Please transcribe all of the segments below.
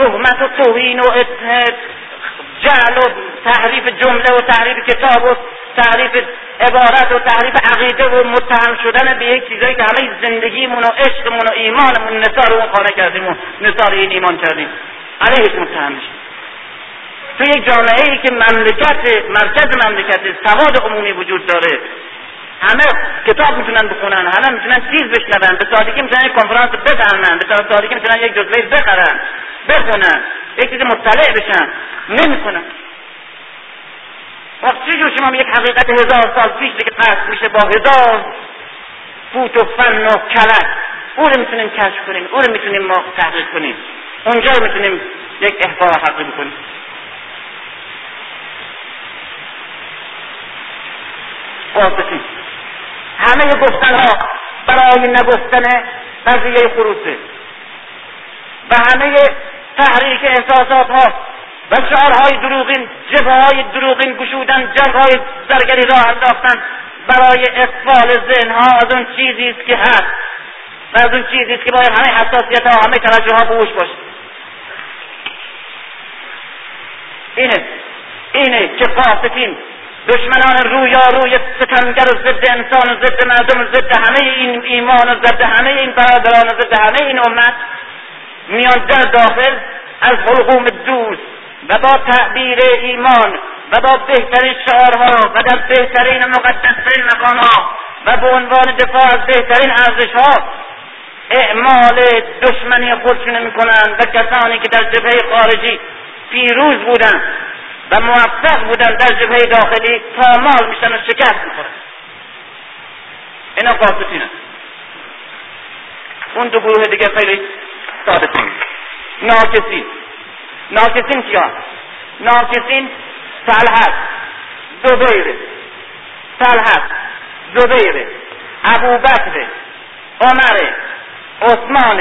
تهمت و توهین و جعل و تحریف جمله و تحریف کتاب و تحریف عبارت و تحریف عقیده و متهم شدن به یک چیزایی که همه زندگیمون و عشقمون و ایمانمون نثار اون خانه کردیم و نثار این ایمان کردیم. علیهش متهم میشیم تو یک جامعه ای که مملکت مرکز مملکت سواد عمومی وجود داره همه کتاب می‌تونن بخونن همه می‌تونن چیز بشنون به سادگی می‌تونن یک کنفرانس بفهمن به سادگی می‌تونن یک جزوه بخرن بخونن یک چیز مطلع بشن. نمی‌کنن. وقت چجور شما یک حقیقت هزار سال پیش که پس میشه با هزار فوت و فن و کلک؟ او رو می‌تونیم کشف کنیم او رو می‌تونیم ما تحقیق کنیم. اونجا می‌تونیم یک احضار حقی بکنیم. واسطی همه گفتن ها برای نگفتن قضیه خروسه و همه تحریک احساسات ها و شعارهای دروغین جبه های دروغین گشودن جنگ های درگری راه انداختن برای اقفال ذهن ها از اون چیزی است که هست. و از اون چیزی است که باید همه حساسیت ها همه توجه ها بوش باشه. اینه. اینه که قاصدین دشمنان رویا روی ستمگر و ضد انسان و ضد مردم و ضد همه این ایمان و ضد همه این برادران و ضد همه این امت میان در داخل از حلقوم دوست و با تعبیر ایمان و با بهترین شعارها و در بهترین مقدسترین مقامها و به عنوان دفاع از بهترین ارزشها اعمال دشمنی خودشون می‌کنند و کسانی که در جبهه خارجی پیروز بودند. و موفق بودن در جبهه داخلی پامال میشن و شکست می‌خورن. اینا قاسطین اون دو گروه دیگه خیلی ثابتین ناکسین ناکسین کیا؟ ناکسین طلحت زبیر طلحت زبیر ابوبکر. عمر. عثمان.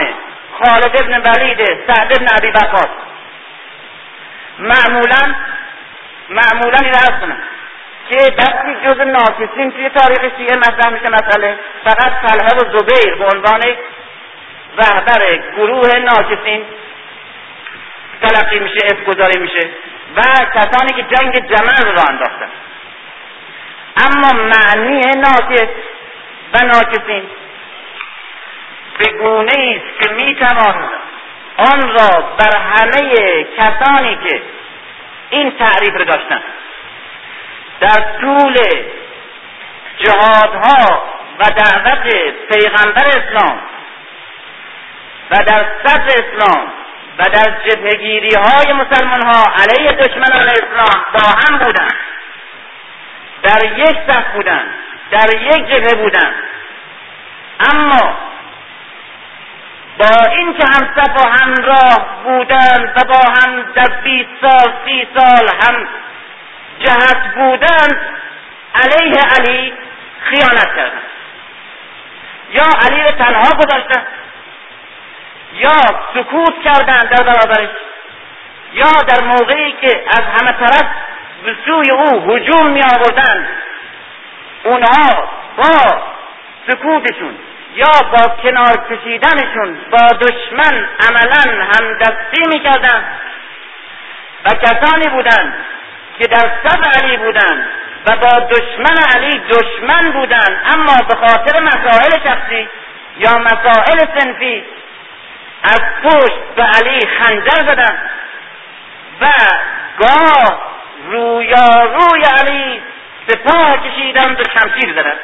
خالد ابن ولید. سعد ابن ابی بکر. معمولا معمولا این عرض کنم. که دستی جز ناکسین توی تاریخ شیعه مطرح میشه مسئله. فقط طلحه و زبیر به عنوان رهبر گروه ناکسین تلقی میشه اسم گذاری میشه. و کسانی که جنگ جمل را انداختن. اما معنی ناکس و ناکسین به گونه است که می‌توان آن را بر همه کسانی که این تعریف رو داشتن. در طول جهادها و دعوت پیغمبر اسلام و در صدر اسلام و در جبهگیری های مسلمان ها علیه دشمنان اسلام با هم بودن. در یک صف بودن در یک جبهه بودن. اما با اینکه همصف و همراه بودند و با هم در بیست سال سی سال هم جهت بودند علیه علی خیانت کردند یا علی را تنها گذاشتند یا سکوت کردند در برابرش یا در موقعی که از همه طرف به سوی او هجوم می آوردند اونها با سکوتشون یا با کنار کشیدنشون با دشمن عملا همدستی می‌کردن. و کسانی بودند که در صف علی بودند و با دشمن علی دشمن بودند. اما به خاطر مسائل شخصی یا مسائل سنفی از پشت به علی خنجر زدند و گاه روی علی سپاه کشیدند و شمشیر زدند.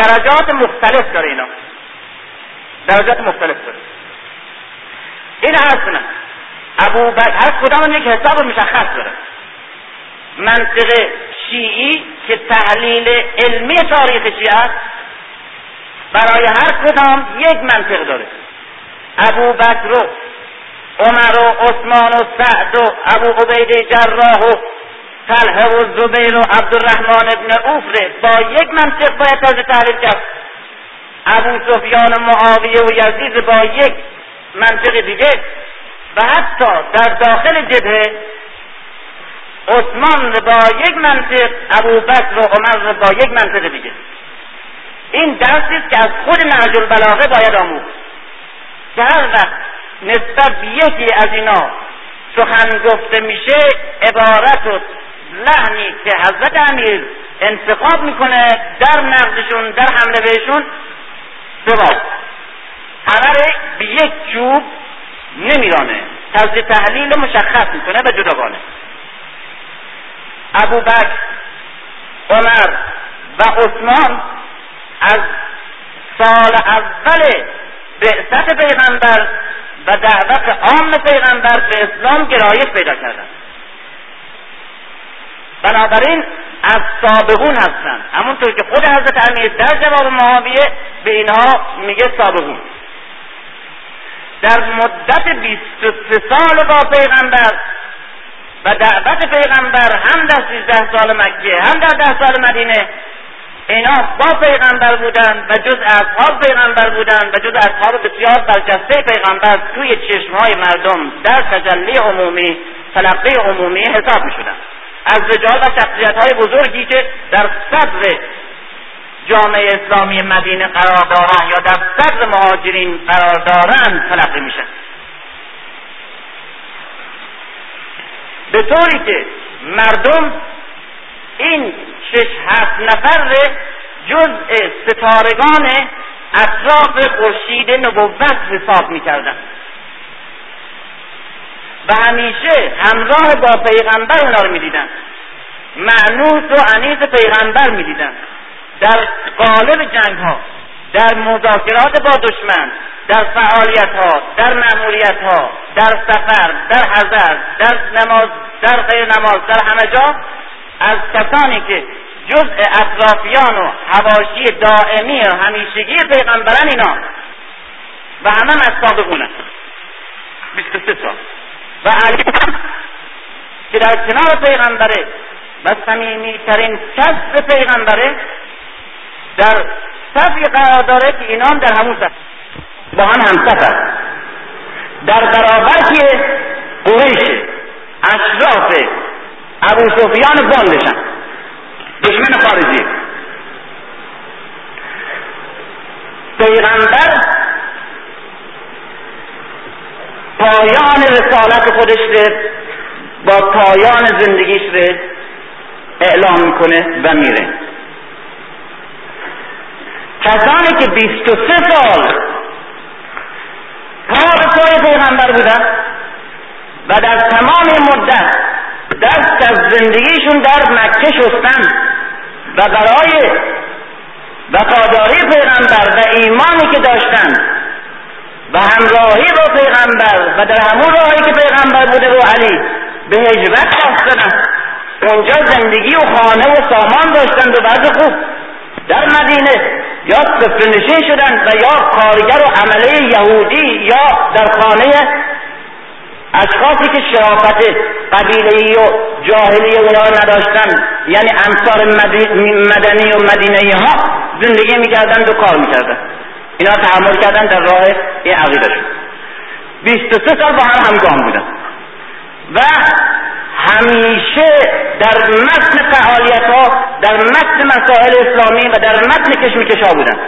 درجات مختلف داره اینا. درجات مختلف داره. این عرض ابو بکر هر کدام یک حساب مشخص داره. منطق شیعی که تحلیل علمی تاریخ شیعه برای هر کدام یک منطق داره. ابو بکر و عمر و عثمان و سعد و ابو عبید جراح و طلحه و زبیر و عبدالرحمن ابن اوفره با یک منطق باید تازه تحلیل کرد. ابو سفیان و معاویه و یزید با یک منطق دیگه. و حتی در داخل جبهه عثمان با یک منطق ابو بکر و عمر با یک منطق دیگه. این درسی است که از خود نهج البلاغه باید آموخت. که هر وقت نسبت یکی از اینا سخن گفته میشه عبارت و لحنی که حضرت امیر انتخاب می‌کنه در نقدشون در حمله بهشون سواب همه به یک چوب نمیرانه. طرز تحلیل مشخص می‌کنه و جداگانه. ابو بکر عمر و عثمان از سال اول بعثت پیغمبر و دعوت عام پیغمبر به اسلام گرایش پیدا کردند. بنابراین از سابقون هستند همونطور که خود حضرت امیر در جواب معاویه به اینها میگه سابقون. در مدت 23 سال با پیغمبر و دعوت پیغمبر هم در 13 سال مکه هم در 10 سال مدینه اینا با پیغمبر بودن و جز اصحاب پیغمبر بودن و جز اصحاب بسیار برجسته پیغمبر توی چشمهای مردم در تجلی عمومی تلقی عمومی حساب می شدن از رجال و شخصیت های بزرگی که در صدر جامعه اسلامی مدینه قرار دارن یا در صدر مهاجرین قرار دارن تلقی میشن. به طوری که مردم این شش هفت نفر جزء ستارگان اطراف خورشید نبوت حساب می‌کردن. و همیشه همراه با پیغمبر اونا رو می‌دیدن. معنوس و انیس پیغمبر می‌دیدن. در قالب جنگ ها در مذاکرات با دشمن در فعالیت ها در مأموریت ها در سفر در حضر در نماز در غیر نماز در همه جا از کسانی که جزء اطرافیان و حواشی دائمی و همیشگی پیغمبران اینا. و همه از سابقونه 23 سال. و علی که در کنار پیغمبره و صمیمیترین کس پیغمبره در صفی قرار داره که اینا در همون صف با هم همصف در برابر که قریش اشراف ابو سفیان باندشن دشمن خارجی. پیغمبر پایان رسالت خودش رو با پایان زندگیش رو اعلام می‌کنه و میره. کسانی که 23 سال پا به پای پیغمبر بودن و در تمام مدت دست از زندگیشون در مکه شستن و برای وفاداری پیغمبر و ایمانی که داشتن و همراهی با پیغمبر و در همون راهی که پیغمبر بوده و علی به هجرت خواستن اونجا زندگی و خانه و سامان داشتند و وضع خوب در مدینه یا سفرنشین شدن و یا کارگر و عمله یهودی یا در خانه اشخاصی که شرافت قبیله و جاهلی اونا رو نداشتن یعنی انصار مدنی و مدینه ها زندگی می‌کردن و کار می‌کردن اینا تحمل کردن در راه این عقیده شد. 23 سال با هم همگام بودن. و همیشه در متن فعالیت ها در متن مسائل اسلامی و در متن کشمکش ها بودن.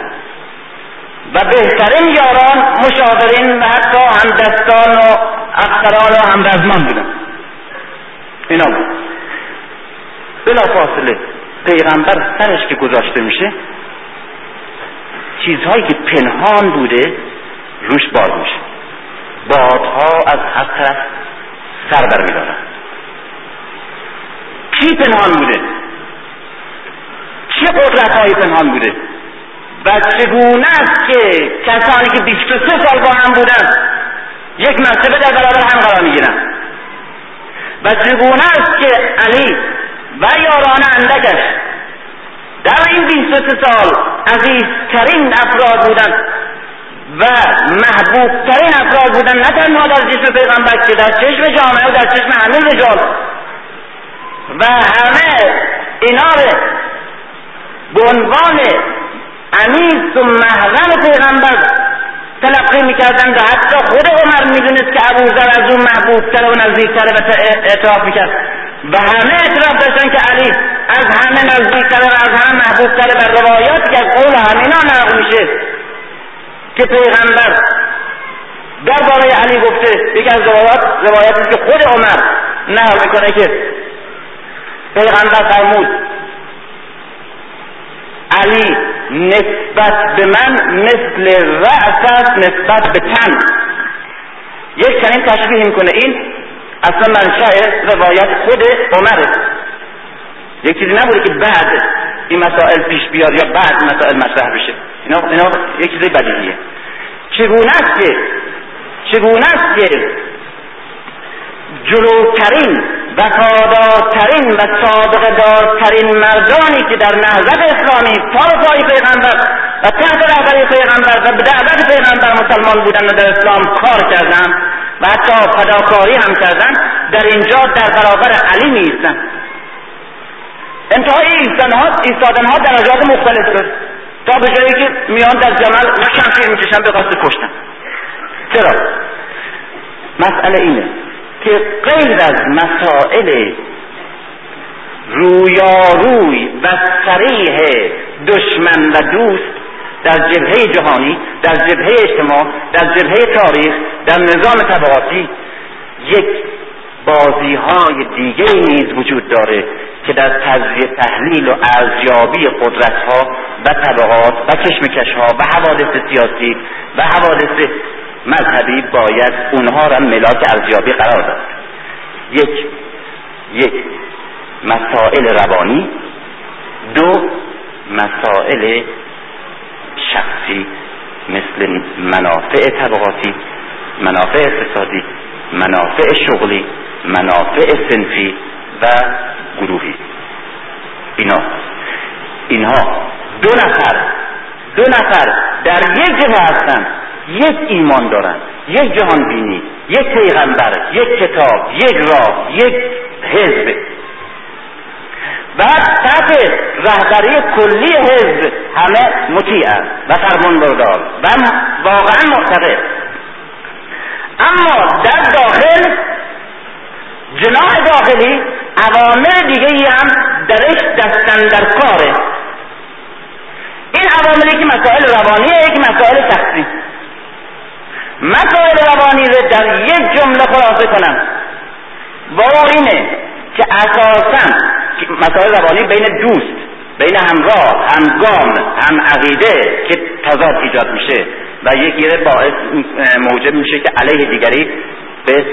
و بهترین یاران مشاورین و حتی همدستان و افسران و همرزمان بودن. اینا بود بلا فاصله پیغمبر سرش که گذاشته میشه چیزهایی که پنهان بوده روش باز میشه. بادها از هر طرف سر برمیدارن کی پنهان بوده؟ چه قدرت های پنهان بوده؟ و چگونه است که کسانی که 23 سال با هم بودن یک مرتبه در برابر هم قرار می‌گیرن؟ و چگونه است که علی و یاران اندکش در این 23 سال عزیزترین افراد بودن و محبوبترین افراد بودن نه تنها در جسم پیغمبر که در چشم جامعه و در چشم همه رجال. و همه اینا به عنوان انیس و محرم پیغمبر تلقی می‌کردن و حتی خود عمر می‌دونست که ابوذر از اون محبوبتر و نزدیکتره و اعتراف می‌کرد. و همه اعتراف داشتن که علی از همه نزدیکتره و از همه محبوبتره و روایاتی که قول همینا نقل میشه که پیغمبر درباره علی گفته یکی از روایات روایتی که خود عمر نقل می‌کنه که پیغمبر فرمود علی نسبت به من مثل رأس نسبت به تن. یک چنین تشبیه می‌کنه. این اصلا منشأ روایت خود عمره یک چیزی نبوده که بعد این مسائل پیش بیاد یا بعد مسائل مطرح بشه. اینا, اینا یک چیزی بدیهیه. چگونه است که چگونه است که جلوترین وفادارترین و صادق دارترین مردانی که در نهضت اسلامی پای پیغمبر و تحت رهبری پیغمبر و به دعوت پیغمبر مسلمان بودن و در اسلام کار کردن و حتی فداکاری هم کردن در اینجا در برابر علی نیستن. انتهای ایستادن ها درجات مختلف داره تا به جایی که میان در جمل و شمشیر می‌کشن به قصد کشتن. چرا؟ مسئله اینه که غیر از مسائل رویاروی و سریح دشمن و دوست در جبهه جهانی در جبهه اجتماع در جبهه تاریخ در نظام طبقاتی یک بازی های دیگه نیز وجود داره که در تجزیه تحلیل و ارزیابی قدرت ها و طبقات و کشمکش ها و حوادث سیاسی و حوادث مذهبی باید اونها را ملاک ارزیابی قرار داد. یک یک مسائل روانی دو مسائل شخصی مثل منافع طبقاتی منافع اقتصادی منافع شغلی منافع سنفی و گروهی. اینا. اینها دو نفر دو نفر در یک جبه هستند یک ایمان دارن یک جهان بینی یک پیغمبر یک کتاب یک راه یک حزب. بعد تحت رهبری کلی حزب همه مطیع و فرمان بردار و واقعا معتقد. اما در داخل جناح داخلی عوامل دیگه ای هم درش دستن در کاره. این عواملی که مسائل روانیه یک مسائل شخصی. مسائل روانی رو در یک جمله خلاصه کنم. با اینه که اساسا مسائل روانی بین دوست بین همراه همگام هم عقیده که تضاد ایجاد میشه و یکی باعث موجب میشه که علیه دیگری به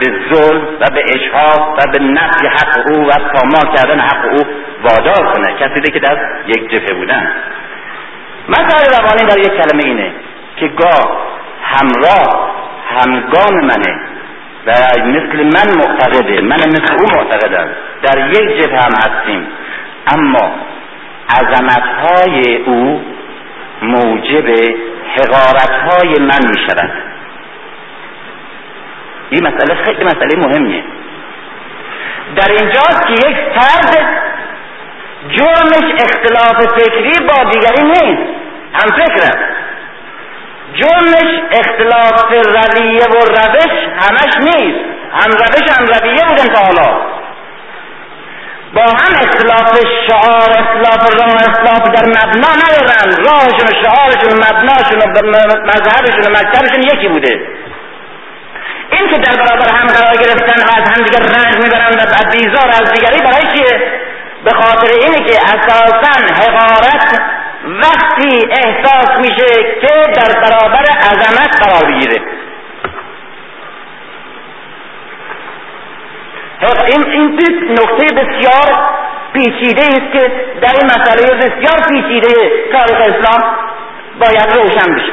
به ظلم و به اشهاب و به نفی حق او و پامال کردن حق او وادار کنه. کسی که در یک جبهه بودن. مسائل روانی در یک کلمه اینه که گاه همراه همگام منه. و مثل من معتقده من مثل او معتقدم. در یک جبه هم هستیم. اما عظمت های او موجب حقارت های من می شود این مسئله خیلی مسئله مهمیه. در اینجاست که یک فرد جرمش اختلاف فکری با دیگری نیست. هم فکر جرمش اختلاف رویه و روش همش نیست. هم روش هم رویه بودن تا حالا. با هم اختلاف شعار اختلاف راه اختلاف در مبنا ندارن. راهشون و شعارشون و مبناشون و مذهبشون و مکتبشون یکی بوده. این که در برابر هم قرار گرفتن و از هم دیگر رنج می‌برن و بیزار از دیگری برای چیه؟ به خاطر اینه که اساسا حقارت وقتی احساس میشه که در برابر عظمت قرار بگیره. این این نقطه بسیار پیچیده است که در این مسئله بسیار پیچیده تاریخ اسلام باید روشن بشه.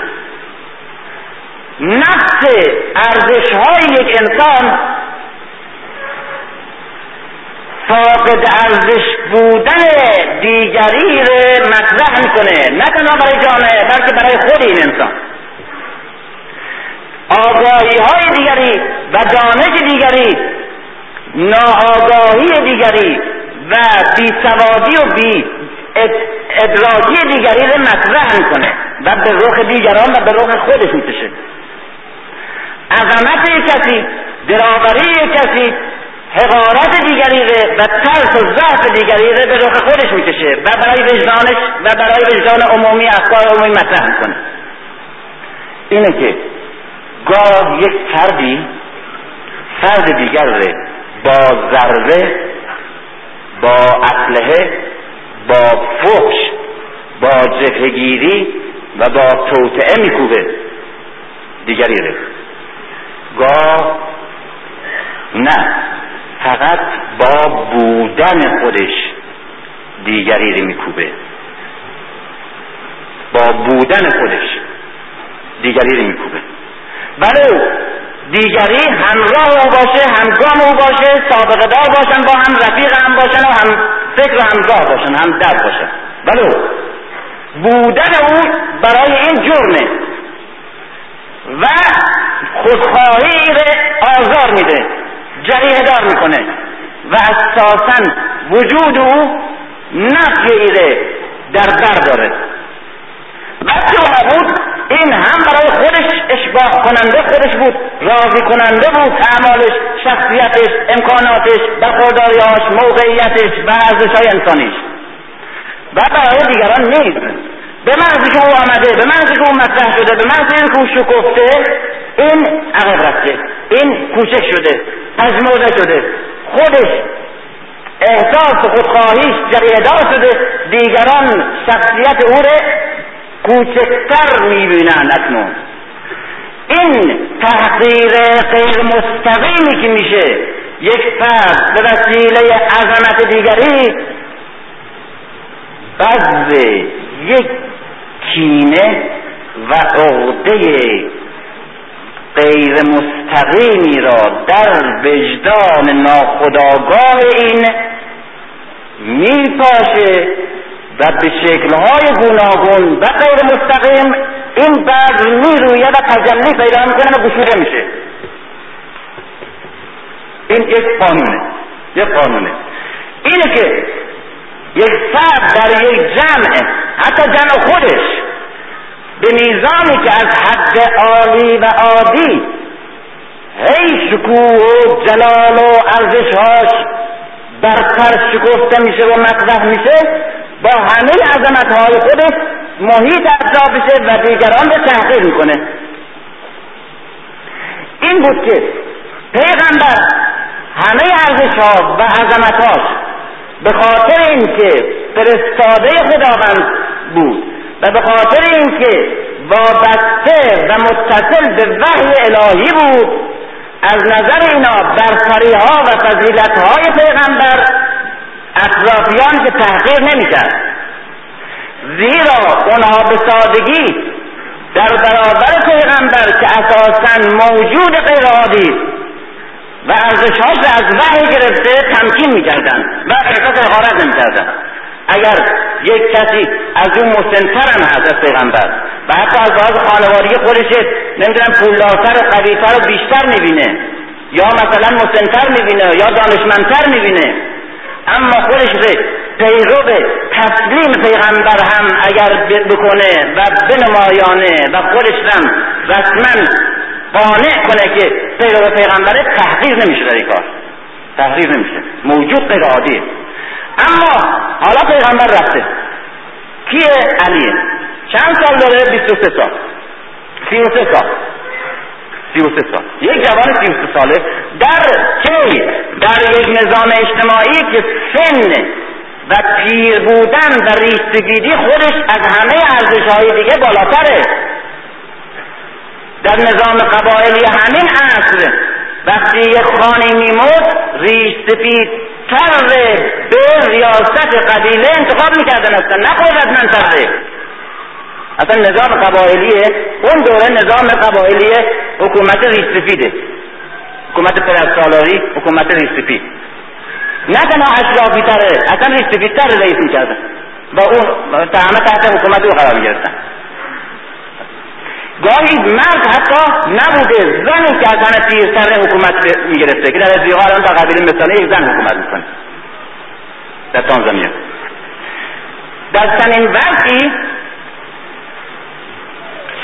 نفس ارزش های یک انسان فاقد ارزش بودن دیگری رو مطرح می‌کنه. نه تنها برای جامعه بلکه برای خود این انسان. آگاهی های دیگری و دانش دیگری ناآگاهی دیگری و بیسوادی و بی ادراکی دیگری رو مطرح می‌کنه و به رخ دیگران و به رخ خودش می‌کشه. عظمت کسی دراوری کسی حقارت دیگری و ترس و ضعف دیگری به رخ خودش می‌کشه و برای وجدانش و برای وجدان عمومی افکار عمومی مطرح می‌کنه. اینه که گاه یک فردی فرد دیگر رو با ضربه با اسلحه با فحش با جبهگیری و با توطعه میکوبه دیگری رو گاه نه. فقط با بودن خودش دیگری رو میکوبه. با بودن خودش دیگری رو میکوبه. ولو دیگری همراه او باشه همگام او باشه سابقه دار باشن با هم رفیق هم باشن و هم فکر و همگاه باشن هم در باشن. ولو بودن او برای این جرمه و خودخواهی را آزار میده. جریه دار می‌کنه. و اساسا وجود او نفی ایره در بر داره. وقتی بود این هم برای خودش اشباه کننده خودش بود راضی کننده بود اعمالش شخصیتش امکاناتش برخورداریاش موقعیتش و ارزشهای انسانیش. و برای دیگران نیست. به محضی که او آمده به محضی که او مطرح شده به محضی که او شکفته این عقب رفته. این کوچک شده. پژمرده شده. خودش احساس خودخواهیش جریدار شده. دیگران شخصیت او کوچکتر می‌بینن اکنون. این تحقیر غیر مستقیمی که میشه یک فرد به وسیله عظمت دیگری بعض یک کینه و عقده غیر مستقیمی را در وجدان ناخداگاه این میپاشه و به شکلهای گوناگون و غیر مستقیم این بعد می‌روید و تجلی پیدا می‌کنه و گشوده میشه. این یک قانونه یک قانونه. اینه که یک فرد در یک جمع حتی جمع خودش به میزانی که از حد عالی و عادی هی شکوه و جلال و ارزشهاش برتر شکفته میشه و مطرح میشه با همه عظمت های خودش محیط اطراف بشه و دیگران رو تحقیر می‌کنه. این بود که پیغمبر همه ارزش ها و عظمتهاش به خاطر اینکه فرستاده خداوند بود و به خاطر اینکه وابسته و متصل به وحی الهی بود از نظر اینا برتری ها و فضیلت های پیغمبر اطرافیان که تحقیر نمی‌کرد. زیرا اونها به سادگی در برابر پیغمبر که اساسا موجود غیر و ارزشهاش از وحی گرفته تمکین می‌کردن و احساس حقارت نمی‌کردن اگر یک کسی از اون مسنتر هم هست پیغمبر و حتی از لحاظ خانوادگی خودش نمی‌دونم پولدارتر و قویتر و بیشتر می‌بینه یا مثلا مسنتر می‌بینه یا دانشمندتر می‌بینه اما خودش به پیرو تسلیم پیغمبر هم اگر بکنه و بنمایانه و خودش هم رسما قانع کنه که پیرو پیغمبره تحقیر نمیشه در این کار. تحقیر نمیشه. موجود غیر عادیه. اما حالا پیغمبر رفته. کیه علیه؟ چند سال داره؟ 23 سال. 33 سال. سی و سال. یک جوان سی و ساله. در چه در یک نظام اجتماعی که سن و پیر بودن و ریستگیدی خودش از همه ارزش های دیگه بالاتره. در نظام قبایلی همین عصر وقتی یک خانه میمرد ریشسفیدتر به ریاست قبیله انتخاب می‌کردن اصلا. نه من تره اصلا نظام قبایلیه اون دوره نظام قبایلی حکومت ریسفیده حکومت پرستالاری حکومت ریسفید نه تنها اشرافی تره اصلا ریسفید تر رئیس می‌کردن. با اون همه تحت حکومت او قرار می‌گرفتن. گاهی مرد حتی نبوده زنی که از زن پیرتر حکومت می‌گرفته که در ازیقا الان تا قبیل مثلا یک زن حکومت می‌کنه. در تانزانیا در چنین وقتی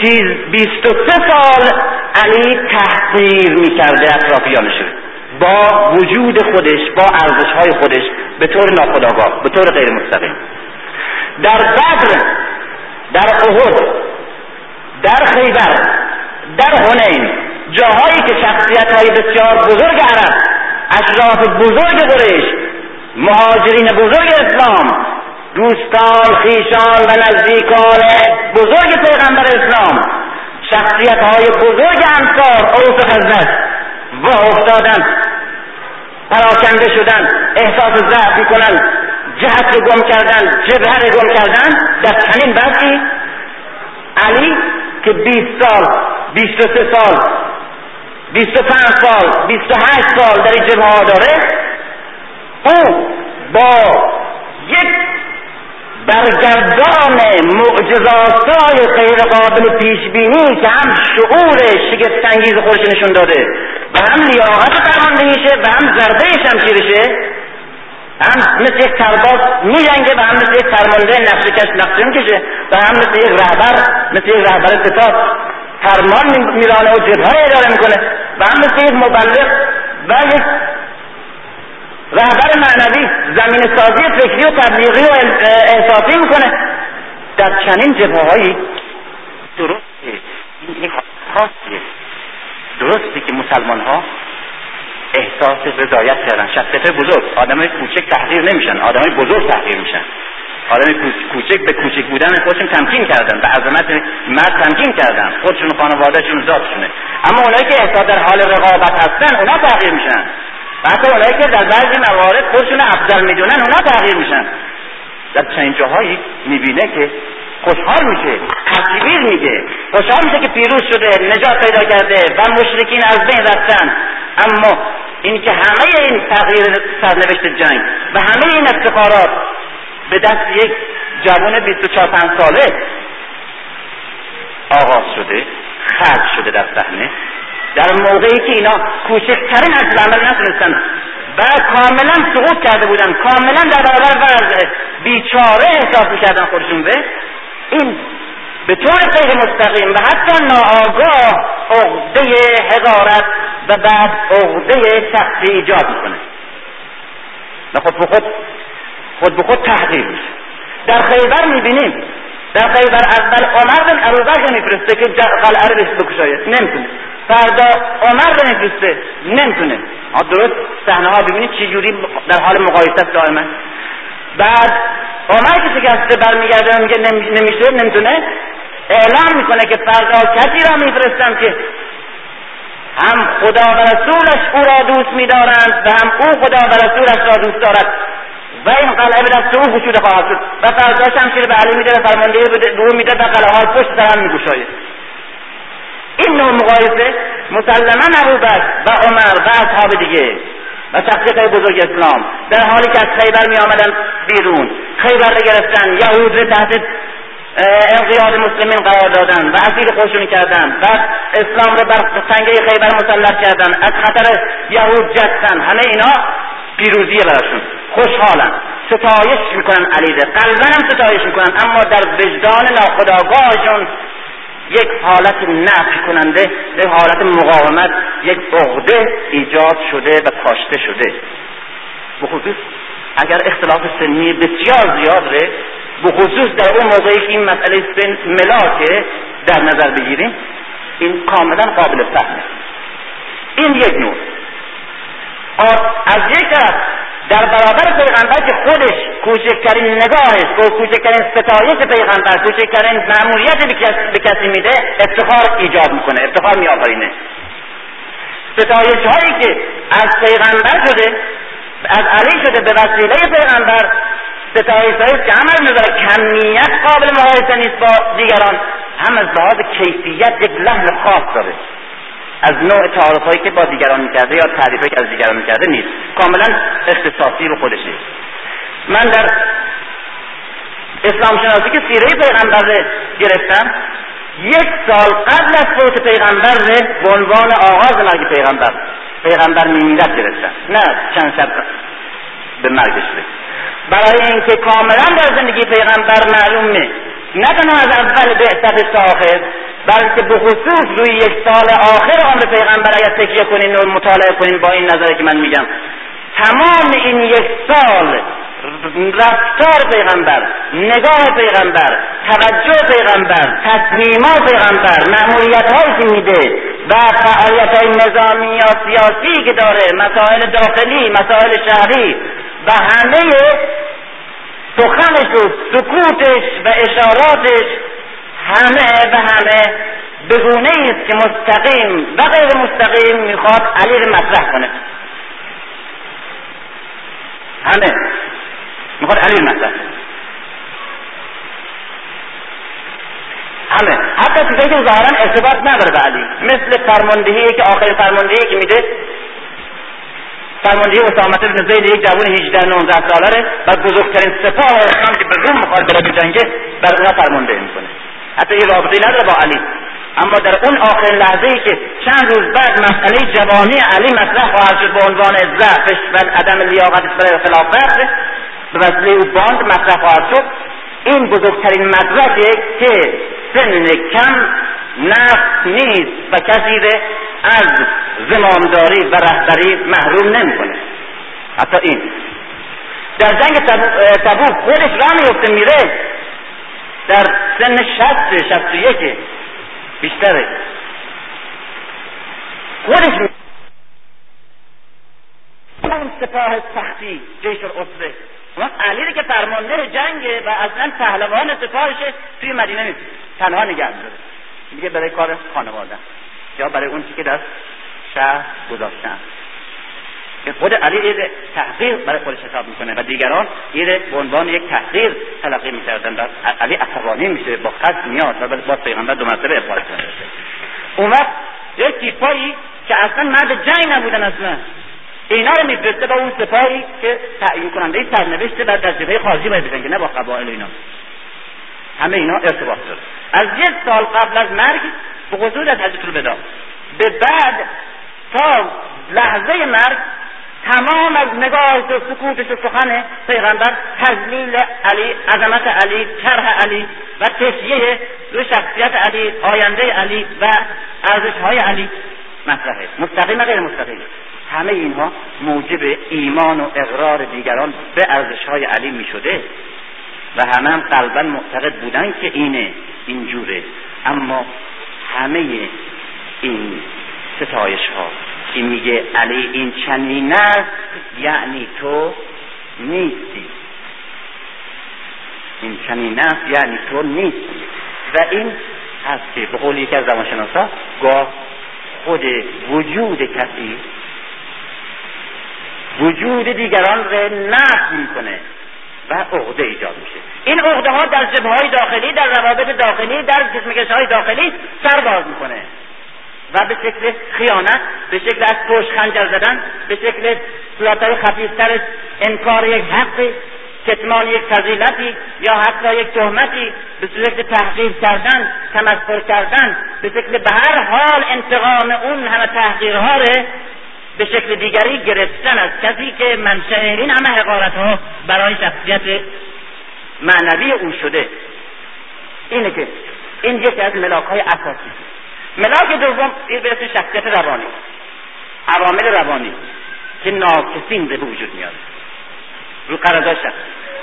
چیز بیست و سه سال علی تحقیر می‌کرده اطرافیانش با وجود خودش با ارزش های خودش به طور ناخداگاه به طور غیر مستقیم در بدر در احد در خیبر جاهایی که شخصیت های بسیار بزرگ عرب اشراف بزرگ قریش مهاجرین بزرگ اسلام دوستان خیشان و نزدیکان بزرگ پیغمبر اسلام شخصیت های بزرگ انصار اوس خزنج و افتادن پراکنده شدن احساس ضعف می‌کنن جهت رو گم کردن جبهه رو گم کردن در چنین وقتی علی؟ که 20 سال 23 سال 25 سال 28 سال در این جبهه داره او با یک برگردان معجزاتای غیر قابل پیش بینی که هم شعور شگفتانگیز خودش نشون داده و هم لیاقت فرماندهیشه و هم ضربه شمشیرشه هم مثل یک سرباز میجنگه و هم مثل یک فرمانده نقشه کش نقشه می‌کشه و هم مثل یک رهبر مثل یک رهبر ستاد فرمان میرانه و جبهه اداره می‌کنه و هم مثل یک مبلغ و یک رهبر معنوی زمین سازی فکری و تبلیغی و احساسی می‌کنه در چنین جبهه هایی درسته این خاصیه درسته که مسلمان ها احساس رضایت کردن. شخصیت بزرگ آدم کوچک تحقیر نمیشن آدم بزرگ تحقیر میشن. آدم کوچک به کوچک بودن خودشون تمکین کردن به عظمت مرد تمکین کردن خودشون خانوادهشون ذاتشونه. اما اونایی که احساس در حال رقابت هستن اونا تغییر میشن. و حتی اونایی که در بعضی موارد خودشون افضل می‌دونن اونا تغییر میشن. در چنین جاهایی می‌بینه که خوشحال میشه تصویر میگه خوشحال میشه که پیروز شده نجات پیدا کرده و مشرکین از بین رفتن. اما این که همه این تغییر سرنوشت جنگ و همه این افتخارات به دست یک جوان 24 5 ساله آغاز شده خلق شده در صحنه در موقعی که اینا کوچکترین از عمل نتونستن و کاملا سقوط کرده بودن کاملا در برابر بیچاره احساس می‌کردن خودشون به. این به طور غیر مستقیم و حتی ناآگاه عقده حقارت و بعد عقده شخصی ایجاد می‌کنه. و خود به خود خود به خود تحقیر میشه. در خیبر می‌بینیم در خیبر اول عمر بن ابوبکر میفرسته که قلعه رو بکشاید. نمی‌تونه. فردا عمر رو میفرسته. نمی‌تونه. درست. صحنه ها ببینید چه جوری در حال مقایسه دائما. بعد عمر که شکسته برمیگرده میگه نمیشه نمی‌تونه اعلام می‌کنه که فردا کسی را میفرستم که هم خدا و رسولش او را دوست میدارند و هم او خدا و رسولش را دوست دارد. و این قلعه به دست او گشوده خواهد شد و فردا شمشیر به علی میده و فرماندهی به او میده و قلعه های پشت سر هم این نوع مقایسه مسلما ابوبکر و عمر و اصحاب دیگه و های بزرگ اسلام. در حالی که از خیبر می آمدن بیرون. خیبر رو گرفتن یهود رو تحت انقیاد مسلمین قرار دادن و اسیر خودشون کردن. و اسلام رو بر تنگه خیبر مسلط کردن. از خطر یهود جستن. همه اینا پیروزی براشون. خوشحالن. ستایش می‌کنن علیده. قلبا هم ستایش می‌کنن. اما در وجدان ناخداگاهشون یک حالت نفی کننده یک حالت مقاومت یک عقده ایجاد شده و کاشته شده. بخصوص اگر اختلاف سنی بسیار به خصوص در اون موقعی که این مسئله سن ملاکه در نظر بگیریم این کاملا قابل فهمه. این یک نوع. از یک طرف در برابر پیغمبر که خودش کوچکترین نگاهش و کوچکترین ستایش پیغمبر کوچکترین معمولیت به کسی میده افتخار ایجاد می‌کنه افتخار میآفرینه. ستایش هایی که از پیغمبر شده از علی شده به وسیله پیغمبر ستایش هایی که هم از نظر کمیت قابل مقایسه نیست با دیگران هم از لحاظ کیفیت یک لحن خاص داره. از نوع تعارف هایی که با دیگران می‌کرده یا تعریف که از دیگران می‌کرده نیست. کاملا اختصاصی رو خودش نیست من در اسلام شناسی که سیره پیغمبر گرفتم یک سال قبل از فوت پیغمبر به عنوان آغاز مرگ پیغمبر پیغمبر میمیرد گرفتم. نه چند شب به مرگش برای اینکه کاملا در زندگی پیغمبر معلومه نه تنها از اول بعثت آخر بلکه به خصوص روی یک سال آخر عمر پیغمبر اگر تکیه کنین و مطالعه کنین با این نظری که من میگم. تمام این یک سال رفتار پیغمبر نگاه پیغمبر توجه پیغمبر تصمیمات پیغمبر معمولیت هایی که میده و فعالیت های نظامی یا سیاسی که داره مسائل داخلی مسائل شهری و همه سخنش و سکوتش و اشاراتش همه و همه بگونه است که مستقیم و غیر مستقیم می‌خواد علی رو مطرح کنه. همه می‌خواد علی رو مطرح همه. حتی چیزایی که ظاهرا ارتباط نداره به علی مثل فرماندهی که آخرین فرماندهی که میده فرماندهی اسامت بن زید یک جوان 18 19 ساله و بزرگترین سپاه اسلام که به روم می‌خواد بره بجنگه بر اونا فرماندهی می‌کنه. حتی یه رابطه نداره با علی. اما در اون آخرین لحظه ای که چند روز بعد مسئله جوانی علی مطرح خواهد شد به عنوان ضعفش و عدم لیاقتش برای خلافت به وسیله او باند مطرح خواهد شد. این بزرگترین مدرکه که سن کم نفت نیست و کسی از زمامداری و رهبری محروم نمی‌کنه. حتی این. در جنگ تبوک خودش را میفته میره. در سن شست شست یک بیشتره. خودش اون سپاه سختی جیش الاسره اون علی که فرمانده جنگه و اصلا پهلوان سپاهشه توی مدینه نیست تنها نگه داره. میگه برای کار خانواده. یا برای اون چی که در شهر گذاشتن. که خود علی اید تحقیر برای خودش حساب می‌کنه و دیگران اید به عنوان یک تحقیر تلقی می‌کردن و علی عصبانی میشه با قصد میاد و با پیغمبر دو مرتبه اقبال کرده اون وقت یک تیپایی که اصلا مرد جنگ نبودن اصلا اینا رو میفرسته با اون سپاهی که تعیین کننده سرنوشت بعد در جبهه خارجی باید که نه با قبایل اینا. همه اینا ارتباط داره. از یک سال قبل از مرگ به خصوص از حجت الوداع. به بعد تا لحظه مرگ تمام از نگاه و سکوتش و سخن پیغمبر تزلیل علی عظمت علی طرح علی و تشیه رو شخصیت علی آینده علی و ارزش های علی مطرحه. مستقیم غیر مستقیم. همه اینها موجب ایمان و اقرار دیگران به ارزش های علی می شده و همه هم قلبا معتقد بودن که اینه اینجوره. اما همه این ستایش ها که میگه علی این چنین است یعنی تو نیستی. این چنین است یعنی تو نیستی. و این هست که به قول یکی از زمانشناسا گاه خود وجود کسی وجود دیگران را نفی می‌کنه. و عقده ایجاد میشه. این عقده ها در جبه های داخلی در روابط داخلی در جسمکش های داخلی سر باز می‌کنه. و به شکل خیانت به شکل از پشت خنجر زدن به شکل صورتهای خفیفتر انکار یک حقی کتمان یک فضیلتی یا حتی یک تهمتی به صورت تحقیر کردن تمسخر کردن به شکل به هر حال انتقام اون همه تحقیرها به شکل دیگری گرفتن از کسی که منشأ این همه حقارت ها برای شخصیت معنوی او شده. اینه که این یکی از ملاک های اساسی ملاک دوم این به شخصیت روانی. عوامل روانی که ناکسین به وجود میاد. رو قرارداد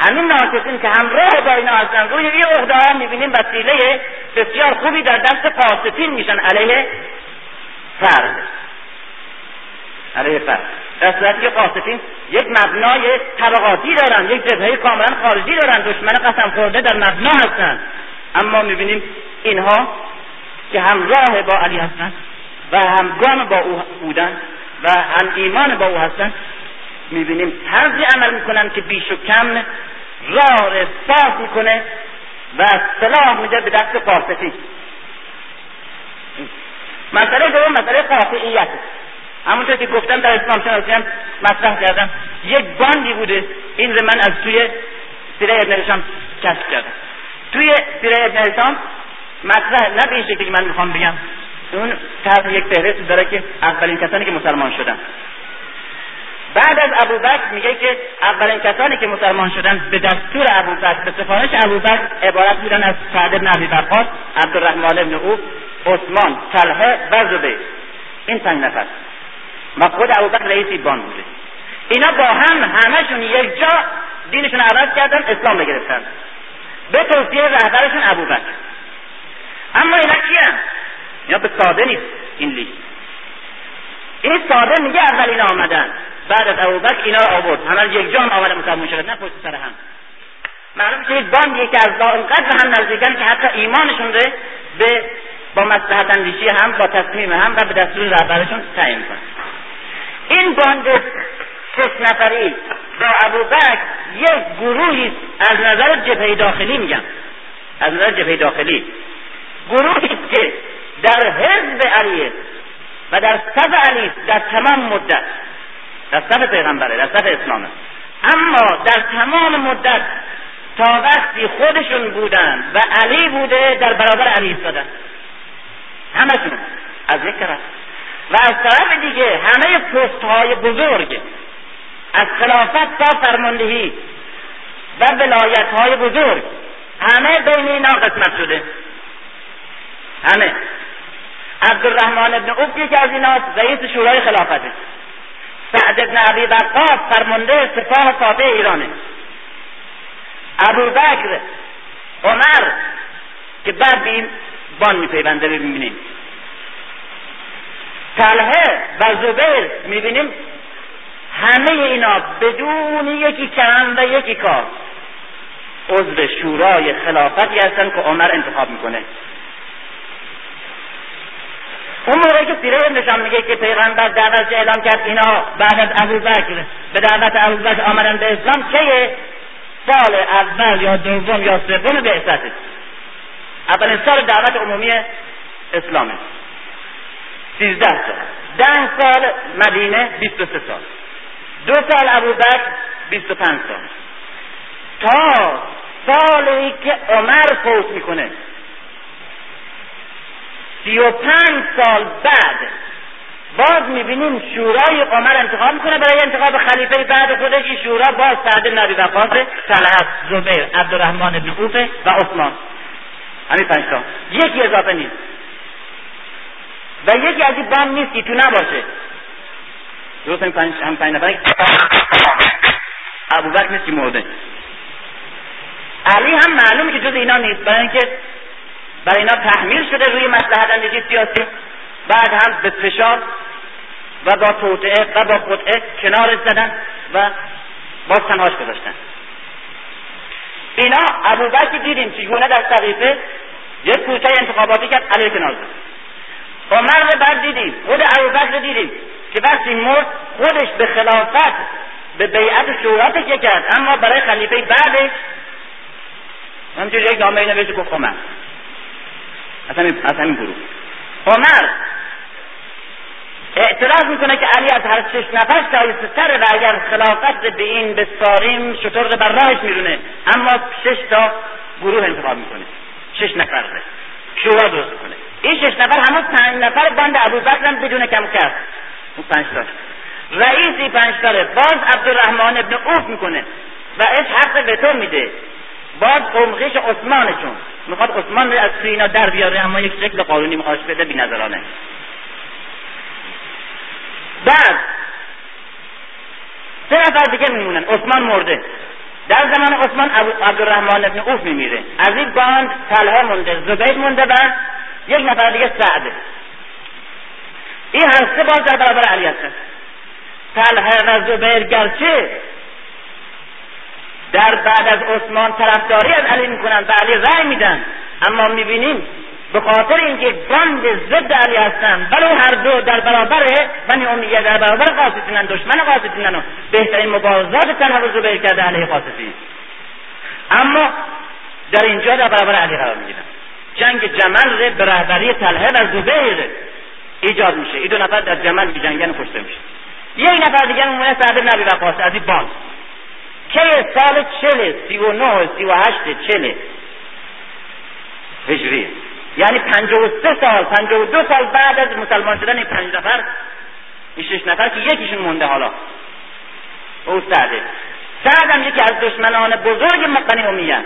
همین ناکسین که همراه با اینا هستن. روی یه عقده ها می‌بینیم وسیله بسیار خوبی در دست قاسطین میشن علیه فرد. علیه فرد در صورتی که قاسطین یک مبنای طبقاتی دارن یک جبهه کاملا خارجی دارن دشمن قسم خورده در مبنا هستن. اما می‌بینیم اینها که همراه با علی هستن و همگام با او بودن و هم ایمان با او هستن می‌بینیم طرزی عمل می‌کنن که بیش و کم راه صاف می‌کنه و سلاح میده به دست قاسطی مسئله دوم مسئله قاطعیت. همونطور که گفتم در اسلام شناسی هم مطرح کردم یک باندی بوده. این رو من از توی سیره ابن هشام کشف کردم. توی سیره ابن هشام مطرح نه به این شکلی که من می‌خوام بگم اون طرح یک فهرست داره که اولین کسانی که مسلمان شدن. بعد از ابوبکر میگه که اولین کسانی که مسلمان شدن به دستور ابوبکر به سفارش ابوبکر عبارت بودن از سعد بن ابی وقاص عبدالرحمن بن او عثمان طلحه و زبیر. این پنج نفر. و خود ابوبکر رئیس بان بوده. اینا با هم همشون یک جا دینشون عوض کردن اسلام بگرفتن به توصیه رهبرشون ابوبکر. اما اینا کیه یا به ساده نیست این لیست. این ساده میگه اول اینا آمدن. بعد از ابوبکر اینا آورد. همه یک جان آمده مسلمان شدن نه پشت سر هم. معلوم که باندیه که از انقدر هم نزدیکن که حتی ایمانشون به با مصلحت اندیشی هم با تصمیم هم و به دستور رهبرشون تعیین کنن این باند شش نفری با ابوبکر یک گروهی از نظر جبهه داخلی میگم از نظر جبهه داخلی. گروهی که در حزب علیه و در صف علی در تمام مدت در صف پیغمبره در صف اسلامه. اما در تمام مدت تا وقتی خودشون بودن و علی بوده در برابر علی ایستادن. همشون از یک طرف. و از طرف دیگه همه پست های بزرگ از خلافت تا فرماندهی و ولایت های بزرگ همه بین اینا قسمت شده. همه. عبدالرحمن ابن اوف یکی از اینا رئیس شورای خلافته. سعد ابن عبی وقاص فرمانده سپاه فاتح ایرانه. ابو بکر عمر که بعد بیم بان میپیونده ببینیم. طلحه و زبیر می‌بینیم همه اینا بدون یکی کم و یکی کار. عضو شورای خلافتی هستن که عمر انتخاب می‌کنه. اون موقعی که سیره نشان میگه که پیغمبر دعوت اعلام کرد اینا بعد از ابوبکر به دعوت ابوبکر آمدن به اسلام که سال اول یا دوم یا سوم بعثته اولین سال دعوت عمومی اسلامه. سیزده سال. ده سال مدینه بیست و سه سال. دو سال ابوبکر بیست و پنج سال. تا سالی که عمر فوت می‌کنه. سی و پنج سال بعد باز می‌بینیم شورای عمر انتخاب می‌کنه. برای انتخاب خلیفه بعد خودش این شورا باز سعد نبی وقاص طلحت زبیر عبدالرحمن بن اوفه و عثمان. همین پنج تا. یکی اضافه نیست. و یکی از بام نیست که تو نباشه. درست این پنج هم پنج نفر ابوبکر نیست که مرده. علی هم معلومه که جز اینا نیست. برای اینکه برای اینا تحمیل شده روی مسلحت اندیشی سیاسی. بعد هم به فشار و با توطعه و با خطعه کنار زدن و باز تنهاش گذاشتن. اینا ابوبکر دیدیم چگونه در صحیفه یک کوچه انتخاباتی کرد علیه کنار زد عمر بعد دیدیم خود ابوبکر دیدیم که وقتی مرد خودش به خلافت به بیعت شورا تکیه کرد اما برای خلیفه بعدش همچنین یک نامه نوشت گفت عمر از همین گروه. عمر اعتراض می‌کنه که علی از هر شش نفر شایسته تره و اگر خلافت به این بسپاریم شطور رو بر راهش میرونه. اما شش تا گروه انتخاب می‌کنه. شش نفر شورا درست کنه این شش نفر همون پنج نفر باند ابوبکر هم بدون کم کرد اون پنج تا. رئیسی پنج تاره. باز عبدالرحمن ابن اوف می‌کنه. و اش حق به تو میده. باز قمقیش عثمانشون. می‌خواد عثمان رو از اینا در بیاره اما یک شکل قانونی میخواش بده بی نظرانه بعد سه نفر دیگه میمونن. عثمان مرده. در زمان عثمان عبدالرحمن ابن اوف میمیره. از این باند طلحه مونده. زبید مونده و یک نفر دیگه سعده این هر سه باز در برابر علی هستن طلحه و زبیر گرچه در بعد از عثمان طرفداری از علی می‌کنن و علی رأی میدن. اما می‌بینیم به خاطر اینکه باند ضد علی هستن ولی هر دو در برابر بنی امیه در برابر قاسطینن دشمن قاسطینن و بهترین مبارزات تنها زبیر کرده علیه قاسطین اما در اینجا در برابر علی قرار می‌گیرن. جنگ جمل به رهبری طلحه و زبیر ایجاد میشه. این دو نفر در جمل میجنگن کشته میشه. یک نفر دیگر میمونه سعد نبی وقاص از این باند که سال چله سی و نه سی و هشت چله هجری. یعنی پنجاه و سه سال پنجاه و دو سال بعد از مسلمان شدن این پنج نفر این شش نفر که یکیشون مونده حالا. او سعده سعد هم یکی از دشمنان بزرگ بنی امیه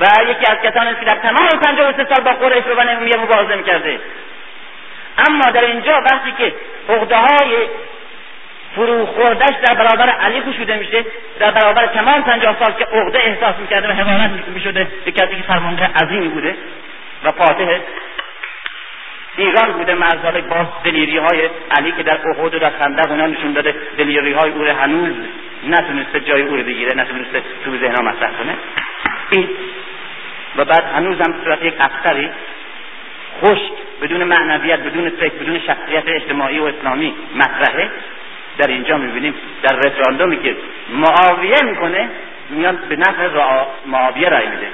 و یکی از کسانی است که در تمام پنجاه و سه سال با قریش و بنی امیه مبارزه کرده اما در اینجا وقتی که عقده های فرو خوردش در برابر علی گشوده میشه در برابر تمام پنجاه سال که عقده احساس می‌کرده و حمانت می‌شده به کسی که فرمانده عظیمی بوده و فاتح ایران بوده مرزالک با دلیری های علی که در احد و در خندق اونا نشون داده دلیری های او هنوز نتونسته جای او رو بگیره نتونسته تو ذهنها مطرح کنه. این و بعد هنوز هم صورت یک افسری خشک بدون معنویت بدون فکر بدون شخصیت اجتماعی و اسلامی مطرحه. در اینجا می‌بینیم در رفراندومی که معاویه می‌کنه میاد به نفع معاویه رای میده.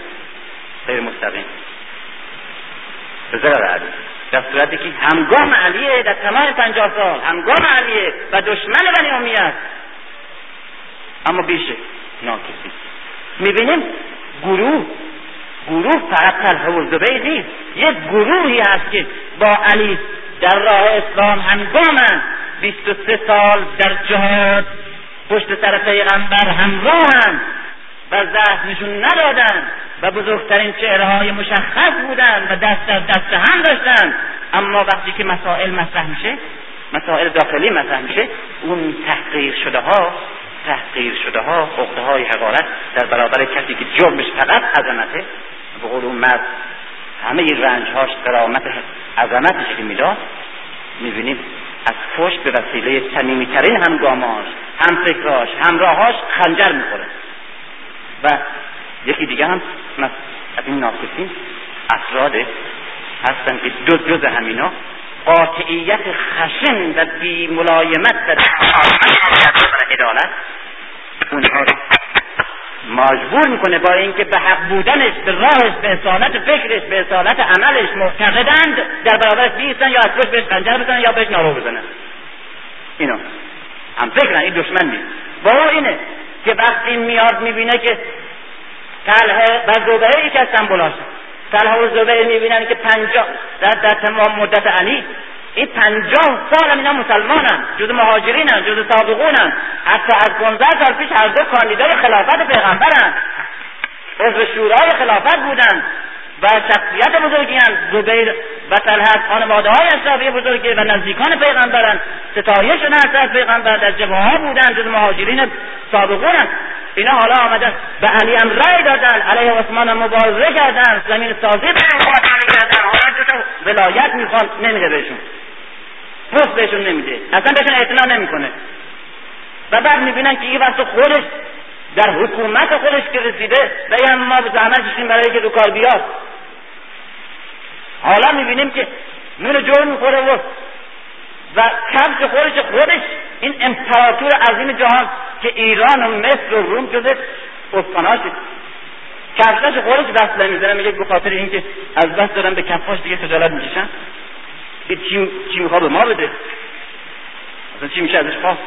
غیر مستقیم. به ضرر علی در صورتی که همگام علیه در تمام پنجاه سال همگام علیه و دشمن بنی امیه اما بیشه ناکسی. می‌بینیم گروه گروه فقط طلحه و زبیر نیست. یک گروهی هست که با علی در راه اسلام و سه سال در جهاد پشت سر پیغمبر همراهن و نشون ندادن و بزرگترین چهره های مشخص بودن و دست در دست هم داشتن. اما وقتی که مسائل مطرح میشه مسائل داخلی مطرح میشه اون تحقیر شده ها تحقیر شده ها عقده های حقارت در برابر کسی که جرمش فقط عظمته به قول اون مرد همه رنج هاش قرامت عظمتش که می‌داد می‌بینیم از پشت به وسیله صمیمیترین همگاماش همفکراش همراهاش خنجر می‌خوره. و یکی دیگه هم از این ناکسین افراد هستن که دو جز همینا قاطعیت خشن و بی ملایمت در عدالت اونها مجبور می‌کنه با اینکه به حق بودنش به راهش به اصالت فکرش به اصالت عملش معتقدند در برابرش بیستن یا از پشت بهش خنجر بزنن یا بهش نارو بزنن. اینو هم فکرن این دشمن نیست. با اینه که وقتی میاد می‌بینه که طلحه و زبهه یکی از سمبولاش طلحه و زبهه می‌بینن که پنجاه در, در تمام مدت علی این پنجاه سال هم اینا مسلمانن جز مهاجرینن جز سابقونن. حتی از پانزده سال پیش هر دو کاندیدای خلافت پیغمبرن. عضو شورای خلافت بودن و شخصیت بزرگی هم زبیر و طلحت خانواده های اشرافی بزرگی و نزدیکان پیغمبرن. ستایش شدن از پیغمبر در جبه ها بودن جز مهاجرین سابقون اینا حالا آمدن به علی هم رأی دادن علیه عثمان مبارزه کردن. زمین سازی به کردن حالا ولایت می‌خوان نمیده بهشون. پست بهشون نمیده. اصلا بهشون اعتنا نمی‌کنه. و بعد می‌بینن که این وقت خودش در حکومت خودش که رسیده و ما به زحمت کشیم برای که دو کار بیاد. حالا می‌بینیم که نون جور می‌خوره و و کفش خودش خودش این امپراتور عظیم جهان که ایران و مصر و روم جزء استاناشه کفشش خودش دست نمی‌زنه میگه به خاطر اینکه از دست دارن به کفاش دیگه خجالت چی می‌خواد به ما بده اصلا چی میشه ازش خواست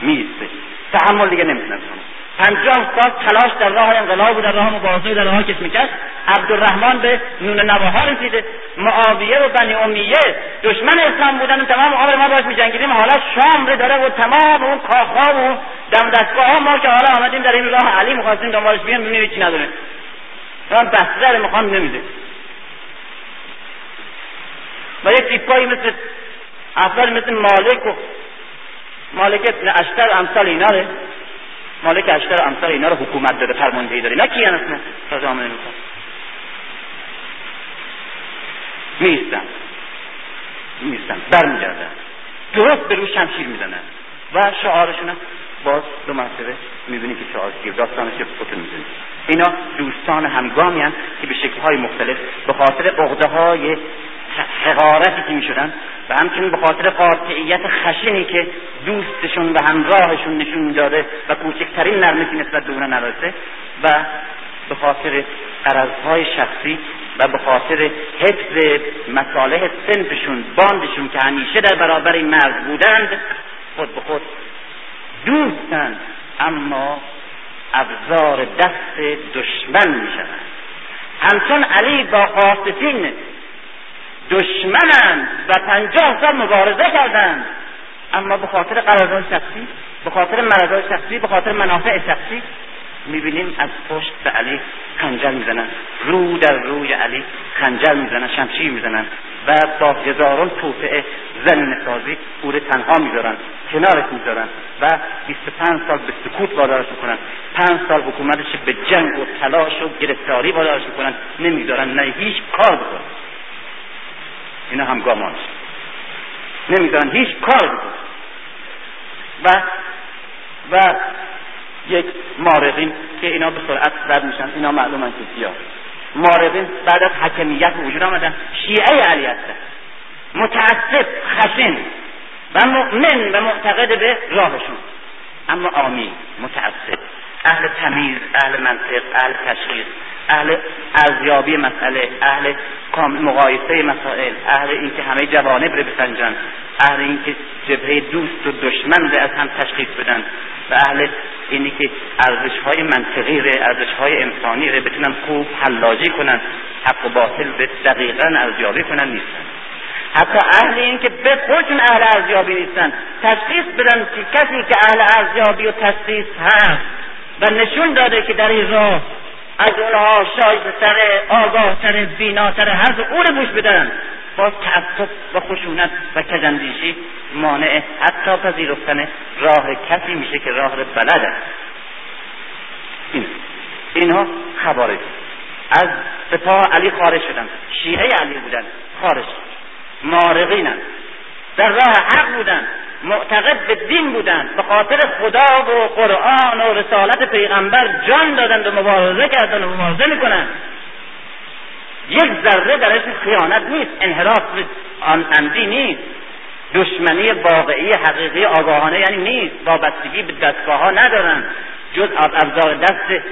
میسته تحمل دیگه نمی‌تونه بکنه پنجاه سال تلاش در راه انقلاب و در راه مبارزه در راه کشمکش عبدالرحمن به نون نواها رسیده معاویه و بنی امیه دشمن اسلام بودن تمام عمر ما باش میجنگیدیم حالا شام رو داره و تمام اون کاخها و دم دستگاه ما که حالا آمدیم در این راه علی می‌خواستیم دنبالش بیان ببینیم چی نداره من داره می‌خوام نمیده و یک تیپایی مثل افراد مثل مالک و مالک ابن اشتر امثال اینا مالک اشتر امثال اینا رو حکومت داره فرماندهی داره نه کی اصلا؟ تا جامعه نمی‌خواد میستن میستن برمیگردن درست به روی شمشیر می‌زنن. و شعارشون باز دو مرتبه می‌بینی که شعار گیر داستانش فوتو می‌زنی اینا دوستان همگامی هم که به شکلهای مختلف به خاطر عقده های حقارتی که می‌شدن و همچنین به خاطر قاطعیت خشنی که دوستشون و همراهشون نشون می‌داده و کوچکترین نرمی که نسبت به اونا نداشته و به خاطر قرضهای شخصی و به خاطر حفظ مصالح سنفشون باندشون که همیشه در برابر این مرز بودند خود به خود دوستند اما ابزار دست دشمن می شوند همچون علی با قاسطین دشمنند و پنجاه سال مبارزه کردند. اما به خاطر قرارداد شخصی به خاطر مرضای شخصی به خاطر منافع شخصی می‌بینیم از پشت به علی خنجر می‌زنن رو در روی علی خنجر می‌زنن شمشیر می‌زنن و با هزاران توطعه زمین سازی او رو تنها می‌ذارن کنارش می‌ذارن و 25 سال به سکوت وادارش می‌کنن پنج سال حکومتش به جنگ و تلاش و گرفتاری وادارش می‌کنن نمی‌ذارن نه هیچ کار بکنن اینا هم گامانش نمی‌ذارن هیچ کار بکنن و و یک مارقین که اینا به سرعت رد میشن. اینا معلومن که سیاه مارقین بعد از حکمیت وجود آمدن. شیعه علی هستن متعصب خشن و مؤمن و معتقد به راهشون. اما آمی متعصب. اهل تمیز اهل منطق اهل تشخیص اهل ارزیابی مسئله اهل مقایسه مسائل اهل اینکه همه جوانب رو بسنجن اهل اینکه جبهه دوست و دشمن رو از هم تشخیص بدن و اهل اینی که ارزش های منطقی ره ارزش های انسانی ره بتونن خوب حلاجی کنن حق و باطل به دقیقا ارزیابی کنن نیستن. حتی اهل این که به خودشون اهل ارزیابی نیستن تشخیص بدن که کسی که اهل ارزیابی و تشخیص هست. و نشون داده که در این راه از اونها شایسته تره آگاه تره بیناتره هر او رو گوش بدن. باز تعصب و خشونت و کجندیشی مانع حتی پذیرفتن راه کسی میشه که راه بلده این اینها خوارج از سپاه علی خارج شدن. شیعه علی بودن خارج. مارقینن. در راه حق بودن. معتقد به دین بودن. به خاطر خدا و قرآن و رسالت پیغمبر جان دادند و مبارزه کردن و مبارزه می‌کنن. یک ذره درش خیانت نیست انحراف آن عمدی نیست. دشمنی واقعی حقیقی آگاهانه یعنی نیست. وابستگی به دستگاه ها ندارن. جز ابزار دست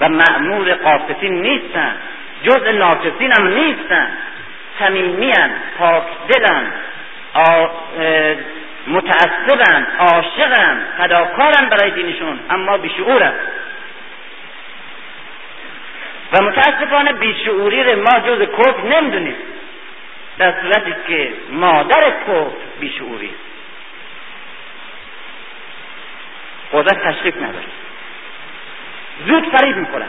و معمور قاصفین نیستن. جز ناکسین هم نیستن. صمیمیان پاک دلن متعصبن عاشقن فداکارن برای دینشون اما بیشعورن. و متاسفانه بیشعوری رو ما جز کفر نمی‌دونیم. در صورتی که مادر کفر بیشعوری. قدرت تشریف نداره. زود فریب می‌کنن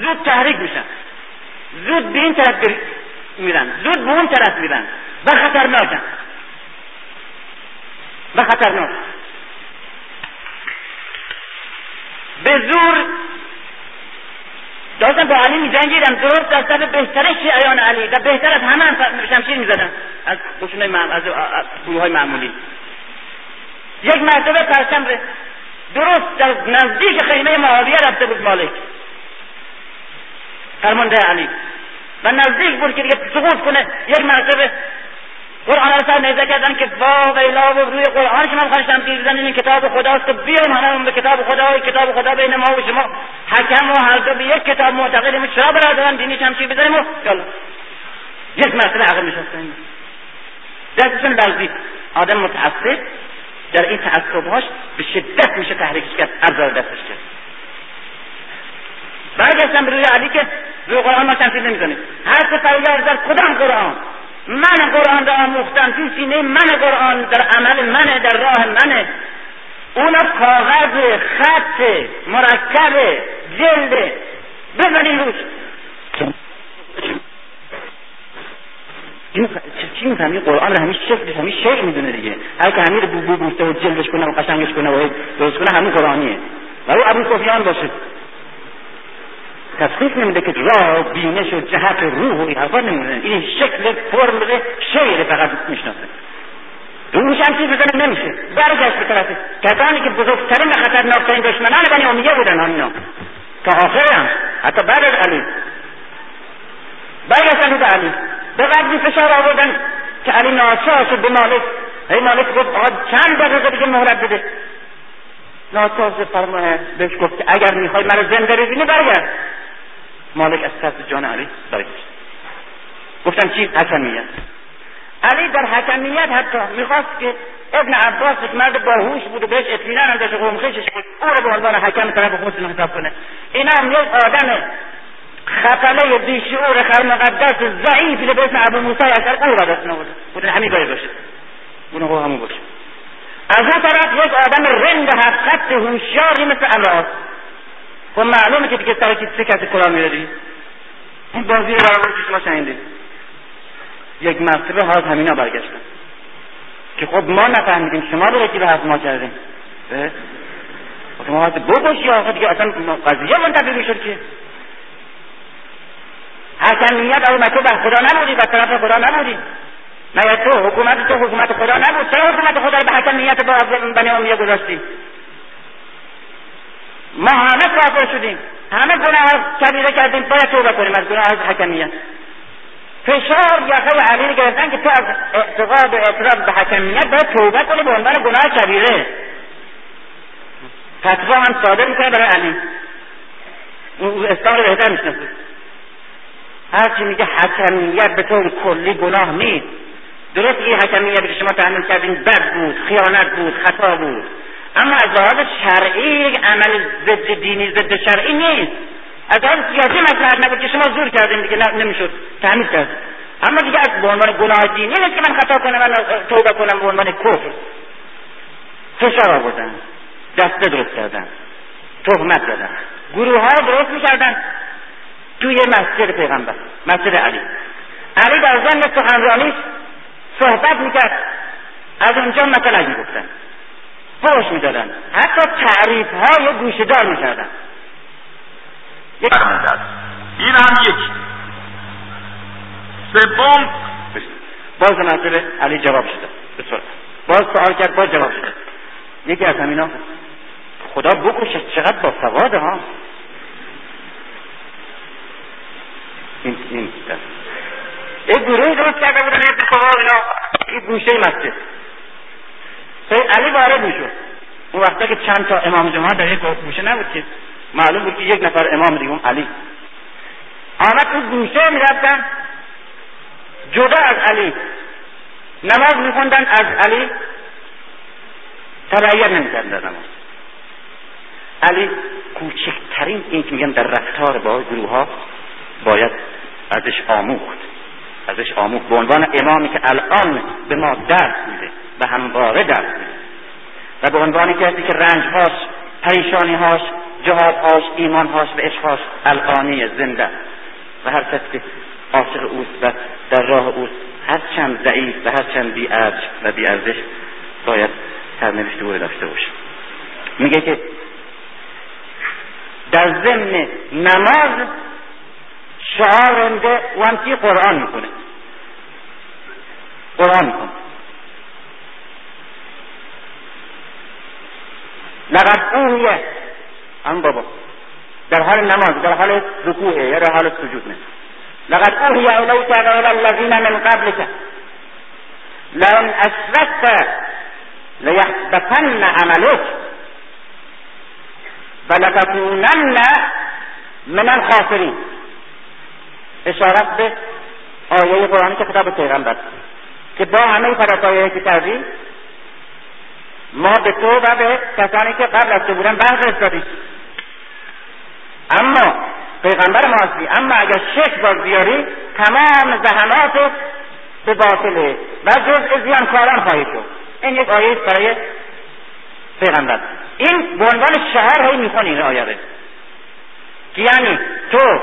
زود تحریک میشن. زود به این طرف میرن. زود به اون طرف میرن. و خطرناکن. و خطرناک به زور داشتم با علی میجنگیدم. درست در صف بهتر شیعیان علی و بهتر از همه هم شمشیر می‌زدم از قشون معم... از گروه های معمولی. یک مرتبه پرچم درست در نزدیک خیمه معاویه رفته بود مالک. فرمانده علی. و نزدیک بود که دیگه سقوط کنه. یک مرتبه قرآن سر نیزه کردن که وا ویلا و روی قرآن که من خواستم تیر بزنیم این کتاب خداست بیایم همه به کتاب خدا و کتاب خدا بین ما و شما. حکم و هر دو به یک کتاب معتقدیم چرا برادران دینی چی بزنیم؟ و یالا. یک مرتبه عقل نشستیم. دستشون لرزید آدم متعصب. در این تعصبهاش به شدت میشه تحریکش کرد ابزار دستش کرد. برگشتم به روی علی که روی قرآن ما تنفیذ نمی‌کنیم هر سه در کدام قرآن؟ من قرآن را آموختم تو سینه من قرآن در عمل منه در راه منه اونا کاغذ خط مرکب جلد بزنین روش چی می‌فهمی قرآن رو همیشه شکلش شیع می‌دونه دیگه هر که همین بو بو و جلدش کنه و قشنگش کنه و درست کنه همین قرآنیه و او ابو سفیان باشه تشخیص نمیده که راه بینش و جهت و روح و این حرفا نمیده. این شکل فرم شعر فقط می‌شناسه. روش هم چیز بزنه نمیشه. برگشت به طرف. کسانی که بزرگترین و خطرناکترین دشمنان بنی امیه بودن همینا تا آخر هم. حتی بعد از علی. برگشتن به علی. به قدری فشار آوردن که علی ناچار شد به مالک. ای مالک گفت آقا چند دقیقه دیگه مهلت بده. ناچار فرماه بهش گفت که اگر می‌خوای مرا زنده ببینی برگرد. مالک از ترس جان علی برگشت گفتم چی؟ حکمیت. علی در حکمیت حتی می‌خواست که ابن عباس یک مرد باهوش بود و بهش اطمینان هم داشت قومخیشش بود. او رو به عنوان حکم طرف خودشون حساب کنه. اینا هم یک آدم خفله بیشعور خرمقدس ضعیفی به اسم ابو موسی اشعری او را دست نبوده بودن همین باید باشه. اون همون باشه. از اون طرف یک آدم رند حقیقت هوشیاری مثل علاس خب معلومه که دیگه سر سه کسی کلا میره این بازی برای که شما شنیدید یک مرتبه حال همینا برگشتن. که خب ما نفهمیدیم شما رو که به حرف ما کردیم. ما باید بکشی آقا دیگه اصلا قضیه منتفی می‌شد که. حکمیت تو بر خدا نبودی بر طرف خدا نبودی. مگر تو حکومت تو حکومت خدا نبود. چرا حکومت خدا به حکمیت با بنی امیه گذاشتی؟ ما همه کافر شدیم. همه گناه کبیره کردیم. باید توبه کنیم از گناه از حکمیت فشار یقه علی گرفتن که تو از اعتقاد و اعتراف به حکمیت باید توبه کنی به عنوان گناه کبیره. فتوا هم صادر می‌کنه برای علی. اون اسلام رو بهتر می‌شناسه. هرچی میگه حکمیت به طور کلی گناه نیست. درست این حکمیت که شما تحمل کردین بد بود خیانت بود خطا بود. اما از لحاظ شرعی یک عمل ضد دینی ضد شرعی نیست. از لحاظ سیاسی مسئله نبود که شما زور کردین دیگه نمی‌شد. تحمیل کرد. اما دیگه از به عنوان گناه دینی نیست که من خطا کنم من توبه کنم به عنوان کفر. فشار آوردن دسته درست کردن تهمت دادن گروه ها درست می‌کردن. توی مسجد پیغمبر مسجد علی. علی در ضمن سخنرانیش صحبت می‌کرد. از اونجا مثلا می‌گفتن. فوش می‌دادن حتی تعریف های گوشدار می‌کردن. این هم یک. سوم. باز مسئله علی جواب شده. بسیار. باز سوال کرد باز جواب شده. یکی از همینا خدا بکشه چقدر با سواده ها؟ این این. یک گروه درست کرده بودن یک اینا. این گوشه مسجد. علی وارد می‌شد. اون وقتا که چند تا امام جماعت در یک گوشه نبود که معلوم بود که یک نفر امام دیگه علی. آمد تو گوشه می‌رفتن. جدا از علی. نماز میخوندن از علی تبعیت نمی‌کردن در نماز. علی کوچکترین این که میگن در رفتار با گروه ها باید ازش آموخت. ازش آموخت. به عنوان امامی که الان به ما درس میده. و همواره میده و به عنوان کسی که رنجهاش پریشانیهاش جهادهاش ایمانهاش و عشقهاش الانی زنده. و هر کسی که عاشق اوست و در راه اوست هر چند ضعیف و هر چند بی و بی ارزش باید سرنوشت او داشته باشه. میگه که در ضمن نماز شعار رنده وانتی قرآن می‌کنه قرآن می‌کنه لقد اوهیه هم بابا. در حال نماز در حال رکوعه یا در حال سجود نه. لقد اوهی الیک و الى الذین من قبلك. لئن اشرکت لیحبطن عملک ولتكونن من الخاسرین اشارت به آیه قرآنی که خدا به پیغمبر که با همه پرستایایی که کردی ما به تو و به کسانی که قبل از تو بودن بحث استادیم اما پیغمبر ما هستی اما اگر شک باز بیاری تمام زحمات به باطله و جزء زیانکاران خواهی شد. این یک آیه برای پیغمبر. این به عنوان شعار هی می‌خونی این آیه که یعنی تو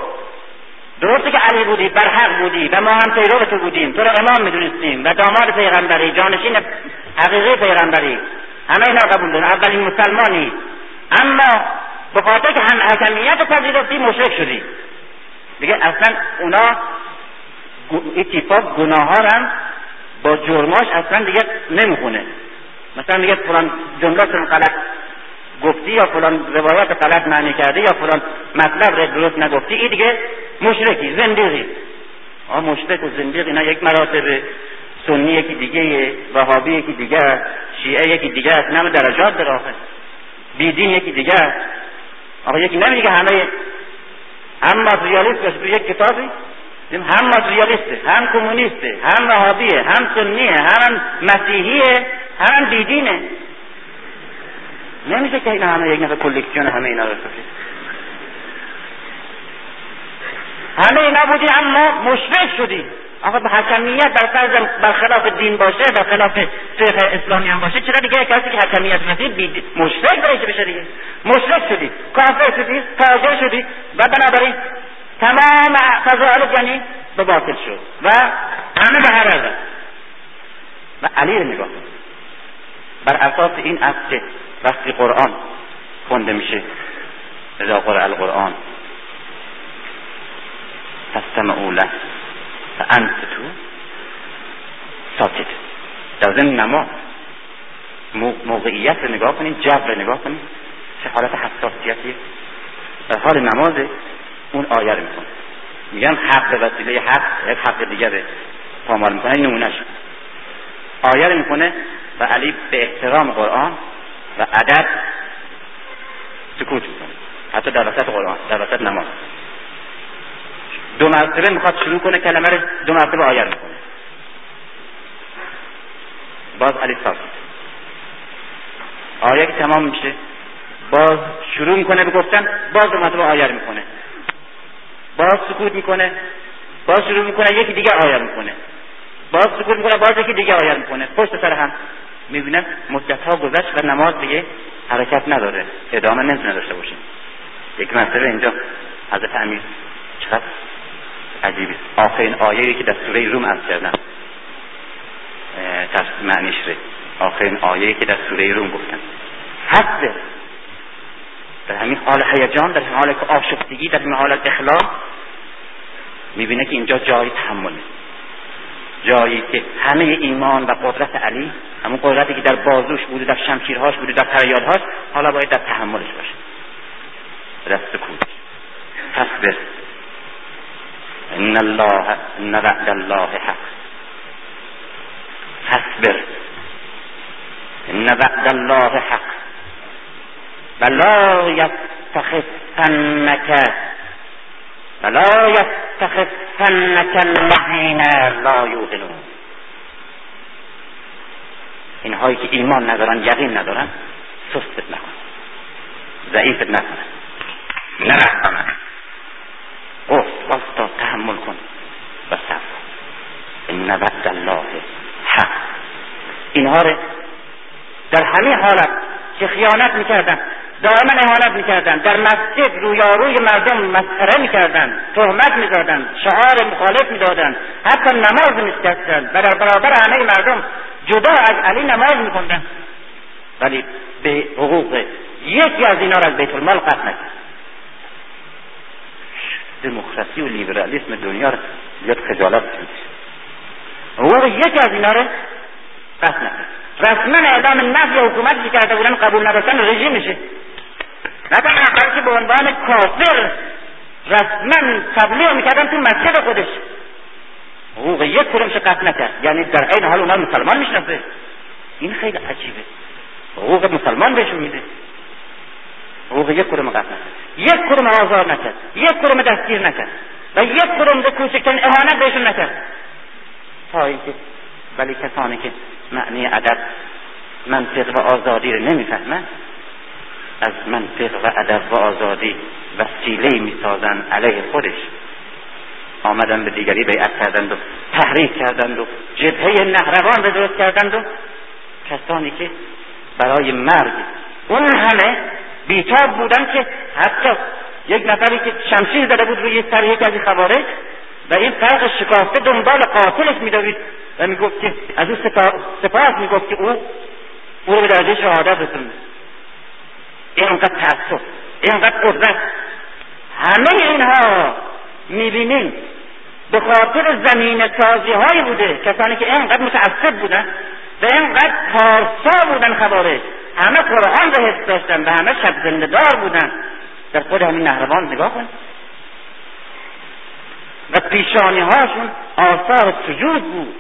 درسته که علی بودی بر حق بودی و ما هم پیرو تو بودیم. تو رو امام می‌دونستیم و داماد پیغمبری جانشین حقیقی پیغمبری. همه اینا قبول دارن اولین مسلمانی. اما به خاطر که هم حکمیت پذیرفتی مشرک شدی. دیگه اصلا اونا این تیپا گناه هم با جرماش اصلا دیگه نمی‌خونه. مثلا میگه فلان جمله غلط گفتی یا فلان روایت غلط معنی کرده یا فلان مطلب رو درست نگفتی این دیگه مشرکی زندگی. آه مشرک و زندگی اینا یک مراتب سنی یکی دیگه وهابی یکی دیگه شیعه یکی دیگه است نم درجات در آخر. بیدین یکی دیگه است. آقا یکی نمیگه همه هم ماتریالیست باشه یک کتابی. هم ماتریالیسته هم کمونیسته هم وهابیه هم سنیه هم مسیحیه هم بیدینه. نمیشه که اینا همه یک نفر کلکسیون همه اینا رو همه اینا بودی اما مشرک شدی آقا به حکمیت بر فرض برخلاف دین باشه برخلاف فقه اسلامی هم باشه چرا دیگه کسی که حکمیت بید مشرک باشه بشه دیگه؟ مشرک شدی کافر شدی تاجر شدی و بنابراین تمام فضائل یعنی به باطل شد و همه به هر و علی رو نگاه بر اساس این که وقتی قرآن خونده میشه اذا قرآن القرآن فاستمعوا تو ساکت در ضمن نماز موقعیت رو نگاه کنید جو رو نگاه کنید چه حالت حساسیتیه در حال نماز اون آیه رو می‌کنه میگم حق به وسیله حق یک حق دیگه پامال می‌کنه این نمونهش آیه رو می‌کنه و علی به احترام قرآن و ادب سکوت می‌کنه حتی در وسط قرآن در وسط نماز دو مرتبه می‌خواد شروع کنه کلمه رو دو مرتبه آیه می‌کنه. باز علی آیه که تمام میشه. باز شروع می‌کنه به گفتن باز دو مرتبه می‌کنه. باز سکوت می‌کنه باز شروع می‌کنه یکی دیگه آیه می‌کنه. باز سکوت می‌کنه باز یکی دیگه آیه می‌کنه. پشت سر هم می‌بینه مدت ها گذشت و نماز دیگه حرکت نداره. ادامه نمی‌تونه داشته باشه. یک مرتبه اینجا. حضرت امیر چقدر عجیبی. آخرین آیه که در سوره روم از کردن معنیش ره آخرین آیه که در سوره روم گفتن حسبه در همین حال هیجان در همین حال که آشفتگی در همین حال اخلاق می‌بینه که اینجا جای تحمل جایی که همه ایمان و قدرت علی همون قدرتی که در بازوش بوده در شمشیرهاش بوده در پریادهاش حالا باید در تحملش باشه. در سکوت. تصبر إن الله إن بعد الله حق. فاصبر. إن بعد الله حق. فلا يتخفنك فلا يتخفنك الذين لا يؤمنون. اینهایی که ایمان ندارن یقین ندارن سست نکن ضعیفت نکنن نه کنن گفت واستا تحمل کن. و صبر ان وعد الله حق. اینها رو در همه حالت که خیانت می‌کردن دائما اهانت می‌کردن در مسجد رویاروی مردم مسخره می‌کردن تهمت می‌دادن شعار مخالف می‌دادن حتی نماز میشکستن و در برابر همه مردم جدا از علی نماز میکندن ولی به حقوق یکی از اینا را از بیت المال قطع نکرد. دموکراسی و لیبرالیسم دنیا را زیاد خجالت حقوق یکی از اینا را قطع نکرد رسما اعلام نفی حکومتی که کرده بودن قبول نداشتن رژیمشه نه تنها بلکه به عنوان کافر رسما تبلیغ می‌کردن تو مسجد خودش. حقوق یک کدومش قطع نکرد. یعنی در عین حال اونا مسلمان می‌شناسه. این خیلی عجیبه. حقوق مسلمان بهشون میده. حقوق یک کدوم قطع یک کدوم آزار نکرد یک کدوم دستگیر نکرد و یک کدوم به کوچکترین اهانت بهشون نکرد تا اینکه ولی کسانی که معنی ادب منطق و آزادی رو نمی‌فهمند از منطق و ادب و آزادی وسیله می‌سازن علیه خودش آمدن به دیگری بیعت کردند و تحریک کردند و جبهه نهروان به درست کردند و کسانی که برای مرگ اون همه بیتاب بودن که حتی یک نفری که شمشیر زده بود روی سر یک از خوارج و این فرق شکافته دنبال قاتلش میدوید و می‌گفت که از او سپاس می‌گفت که او او رو به درجه شهادت رسوند. اینقدر تعصب اینقدر قدرت. همه اینها می‌بینیم به خاطر زمین سازی هایی بوده. کسانی که اینقدر متعصب بودن و اینقدر پارسا بودن خبارش همه قرآن رو حفظ داشتن و همه شب زنده دار بودن. در خود همین نهروان نگاه کن. و پیشانی هاشون آثار سجود بود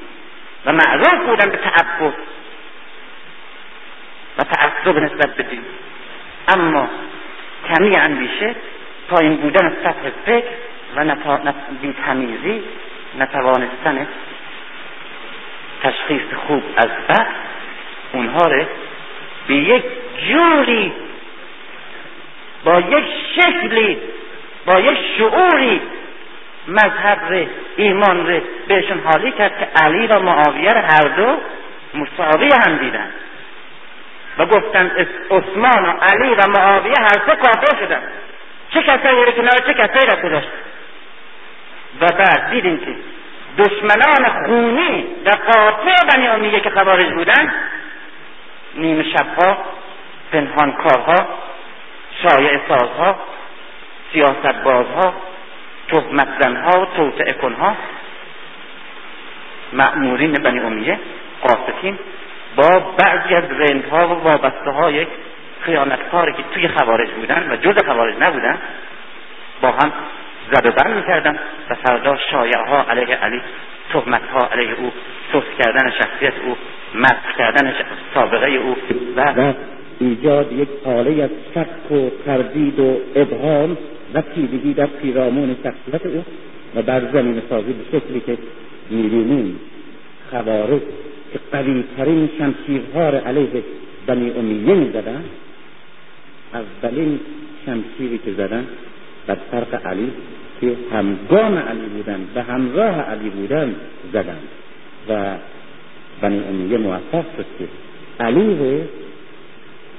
و معروف بودن به تعبد. و تعصب نسبت به دین. اما کمی اندیشه پایین بودن سطح فکر و بیتمیزی نتوانستن تشخیص خوب از بد اونها رو به یک جوری با یک شکلی با یک شعوری مذهب ره ایمان ره بهشون حالی کرد که علی و معاویه هر دو مساوی هم دیدن. و گفتن عثمان و علی و معاویه هر سه کافر شدن. چه کسایی رو کنار چه کسایی را گذاشت؟ و بعد دیدیم که دشمنان خونی و قاطع بنی امیه که خوارج بودن نیمه شبها پنهان کارها شایع سازها سیاست بازها تهمت زنها توطعه کنها مأمورین بنی امیه قاستین با بعضی از رندها و وابسته های خیانتکاری که توی خوارج بودن و جز خوارج نبودن با هم زد و بند می‌کردن و فردا شایع ها علیه علی تهمت ها علیه او سوس کردن شخصیت او مسخ کردن سابقه او و ایجاد یک حاله از شک و تردید و ابهام و تیرگی در پیرامون شخصیت او و بر زمین سازی به شکلی که می‌بینیم خوارج که قویترین شمشیرها را علیه بنی امیه می‌زدن اولین شمشیری که زدن بر فرق علی که همگام علی بودن و همراه علی بودن زدن و بنی امیه موفق شد که علی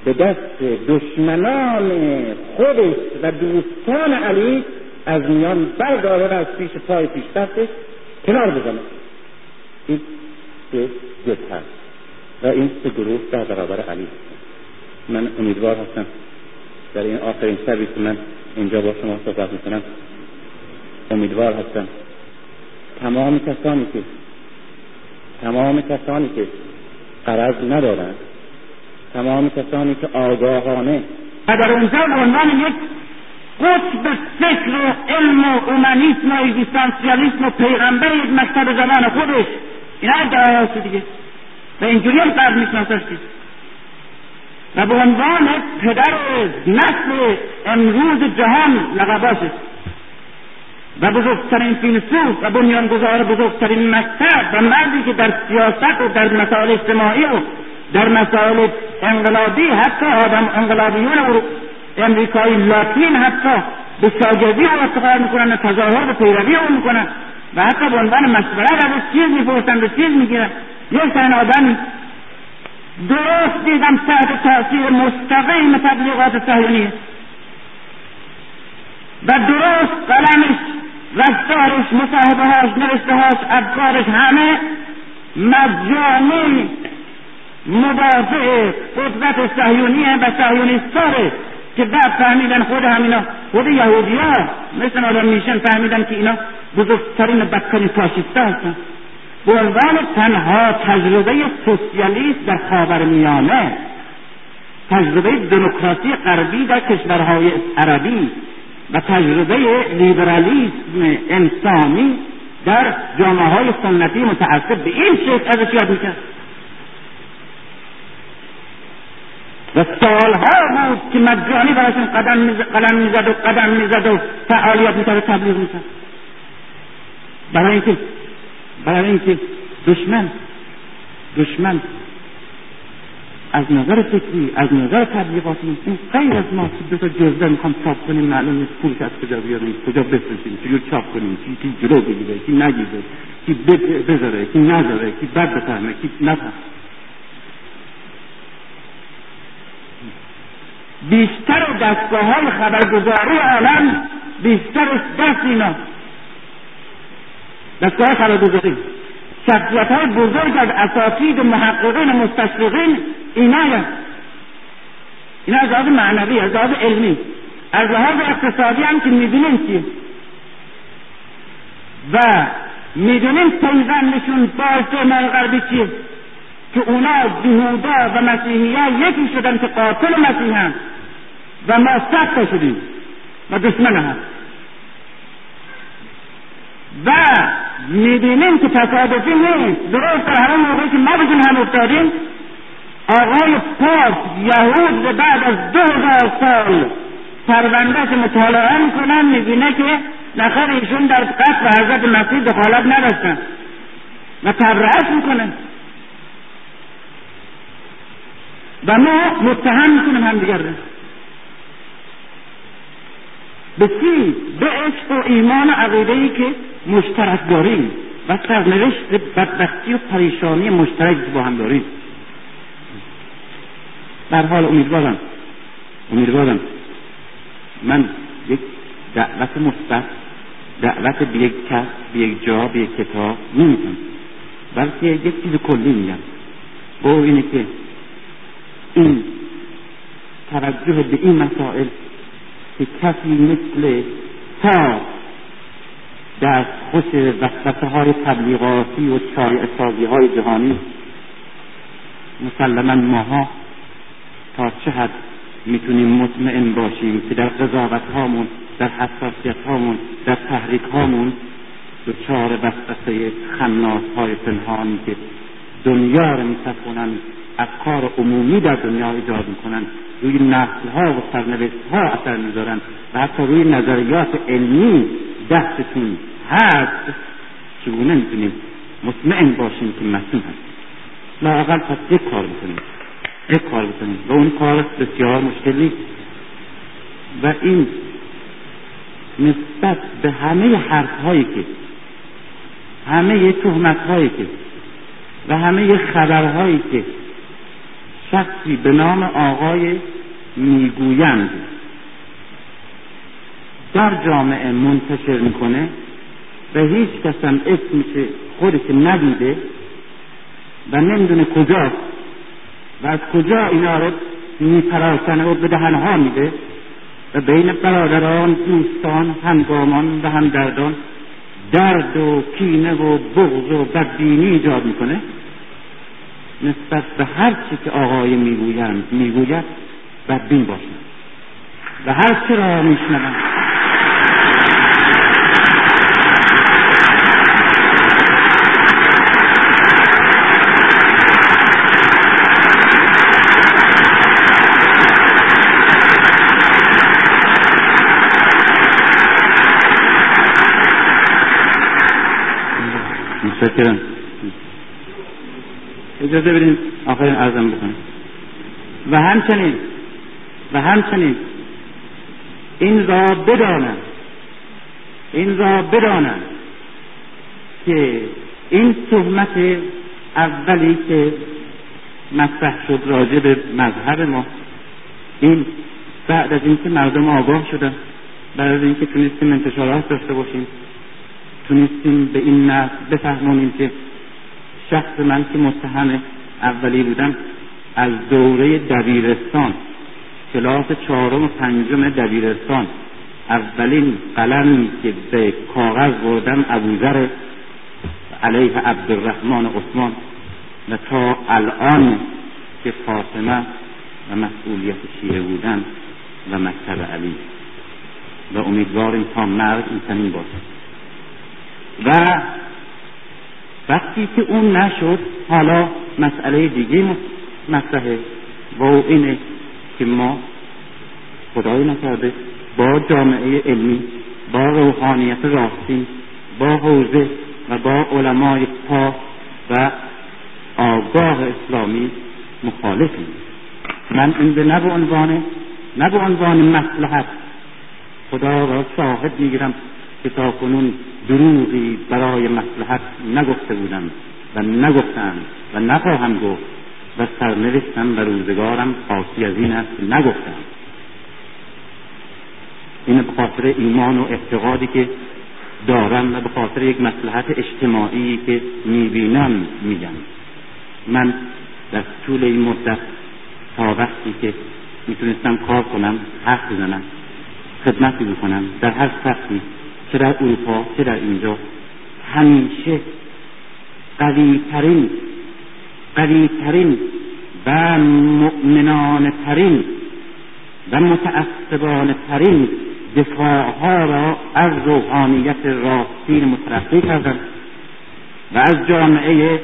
به دست دشمنان خودش و دوستان علی از میان برداره و از پیش پای پیش دستش کنار بزنه این سه هست و این سه گروه در برابر علی من امیدوار هستم در این آخرین شبی که من اینجا با شما صحبت می‌کنم امیدوار هستم. تمام کسانی که تمام کسانی که قرض ندارند تمام کسانی که آگاهانه و در اونجا به عنوان یک قطب فکر و علم و اومانیسم و اگزیستانسیالیسم و پیغمبر یک مکتب زمان خودش. اینا ادعای دیگه. و اینجوری هم قرض میشناسشتی و به عنوان پدر نسل امروز جهان لقباشه و بزرگترین فیلسوف و بنیانگذار بزرگترین مکتب و مردی که در سیاست و در مسائل اجتماعی و در مسائل انقلابی حتی آدم انقلابیون امریکایی لاتین حتی به شاگردی او افتخار می‌کنن و تظاهر به پیروی او می‌کنن و حتی به عنوان مشورت از چیز می‌پرسن و چیز می‌گیرن. یک تن آدم درست دیدم تحت تاثیر مستقیم تبلیغات صهیونیه. و درست قلمش رفتارش مصاحبه هاش نوشته هاش افکارش همه مجانی مدافع قدرت صهیونیه و صهیونیستاره که بعد فهمیدن خود همینا خود یهودی ها مثل آدم میشن فهمیدن که اینا بزرگترین بدترین فاشیستا هستن. به عنوان تنها تجربه سوسیالیست در خاورمیانه تجربه دموکراسی غربی در کشورهای عربی و تجربه لیبرالیسم انسانی در جامعه های سنتی متعصب به این شکل ازش یاد می‌کرد. و سالها بود که مجانی براشون قدم قلم می‌زد و قدم می‌زد و فعالیت می‌کرد و تبلیغ می‌کرد. برای اینکه برای اینکه دشمن دشمن از نظر فکری از نظر تبلیغاتی این غیر از ما که دو جزده می‌خوام چاپ کنیم معلوم نیست پولش از کجا بیاریم کجا بفرستیم چجور چاپ کنیم کی کی جلو بگیره کی نگیره کی بذاره کی نذاره کی بد بفهمه کی نفهمه بیشتر دستگاه های خبرگزاری عالم بیشتر دست اینا. دستگاه خبرگزاری. شخصیت های بزرگ از اساتید محققین و مستشرقین اینا اینا از لحاظ معنوی از لحاظ علمی. از لحاظ اقتصادی هم که می‌دونیم چی و می‌دونیم پیوندشون با استعمال غربی چیه. که اونا جهودا و مسیحی یکی شدن که قاتل مسیح هم. و ما صد شدیم. و دشمن هم. و می‌بینیم که تصادفی نیست. درست در همون موقعی که ما بشون هم افتادیم. آقای پاپ یهود بعد از دو هزار سال پروندهش مطالعه می‌کنن می‌بینه که نخر ایشون در قتل حضرت مسیح دخالت نداشتن و تبرعش می‌کنه. و ما متهم می‌کنیم هم دیگر به چی؟ به عشق و ایمان و عقیده که مشترک داریم. و سرنوشت بدبختی و پریشانی مشترک با هم داریم. در حال امیدوارم امیدوارم من یک دعوت مثبت دعوت به یک کس به یک جا به یک کتاب نمی‌کنم. بلکه یک چیز کلی میگم. و اینه که این توجه به این مسائل که کسی مثل تا در خوش وسوسه های تبلیغاتی و سازی های جهانی مسلما ماها تا چه حد می‌تونیم مطمئن باشیم که در قضاوت هامون در حساسیت هامون در تحریک هامون دچار وسوسه خناس های پنهانی که دنیا رو میتکنن افکار عمومی در دنیا ایجاد می‌کنن روی نسل ها و سرنوشت ها اثر می‌ذارن و حتی روی نظریات علمی دستتون هست چگونه می‌تونیم مطمئن باشیم که مسئول هست. لاقل پس یک کار بکنیم یک کار بکنیم و اون کار بسیار مشکلی. و این نسبت به همه حرف هایی که همه تهمت هایی که و همه خبرهایی که شخصی به نام آقای می‌گویند در جامعه منتشر می‌کنه. و هیچ کس هم اسمش خودش ندیده و نمی‌دونه کجاست و از کجا اینا رو میپراسنه و به دهنها میده و بین برادران دوستان همگامان و همدردان درد و کینه و بغض و بدبینی ایجاد می‌کنه. نسبت به هر چی که آقای می‌گویند می‌گوید بدبین باشند و هر چی را میشنوند. متشکرم. اجازه بدین آخرین ارزم بکنم. و همچنین و همچنین این را بدانم این را بدانم که این تهمت اولی که مطرح شد راجع به مذهب ما این بعد از اینکه مردم آگاه شدن بعد از اینکه تونستیم انتشارات داشته باشیم تونستیم به این نسل بفهمونیم که شخص من که متهم اولی بودم از دوره دبیرستان کلاس چهارم و پنجم دبیرستان اولین قلمی که به کاغذ بردم ابوذر علیه عبدالرحمن عثمان و تا الان که فاطمه و مسئولیت شیعه بودن و مکتب علی. و امیدواریم تا مرد این چنین باشد. و وقتی که اون نشد حالا مسئله دیگه مطرحه و اینه که ما خدای نکرده با جامعه علمی با روحانیت راستین با حوزه و با علمای پاک و آگاه اسلامی مخالفیم. من این به نه به عنوان نه به عنوان مصلحت خدا را شاهد می‌گیرم. که تا کنون دروغی برای مصلحت نگفته بودم و نگفتم و نخواهم گفت و سرنوشتم و روزگارم خاصی از این است نگفتم. این به خاطر ایمان و اعتقادی که دارم و به خاطر یک مصلحت اجتماعی که می‌بینم میگم. من در طول این مدت تا وقتی که می‌تونستم کار کنم حرف بزنم خدمتی بکنم در هر سطحی چه در اروپا چه در اینجا. همیشه قویترین قویترین و مؤمنانه ترین و متعصبانه ترین دفاعها را از روحانیت راستین مترقی کردند و از جامعه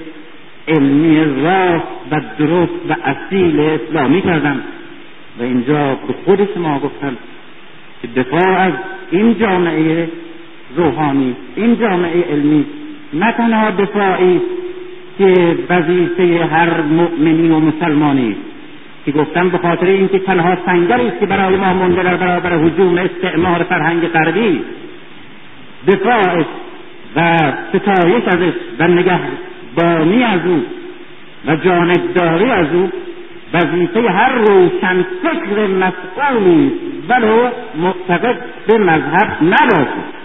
علمی راست و درست و اصیل اسلامی کردند و اینجا به خود شما گفتم که دفاع از این جامعه روحانی. این جامعه علمی نه تنها دفاعی که وظیفه هر مؤمنی و مسلمانی که گفتم به خاطر اینکه تنها سنگری است که برای ما مونده در برابر هجوم استعمار فرهنگ غربی دفاع و ستایش ازش و نگهبانی از او و جانبداری از او. وظیفه هر روشن فکر مسئولی ولو معتقد به مذهب نباشد.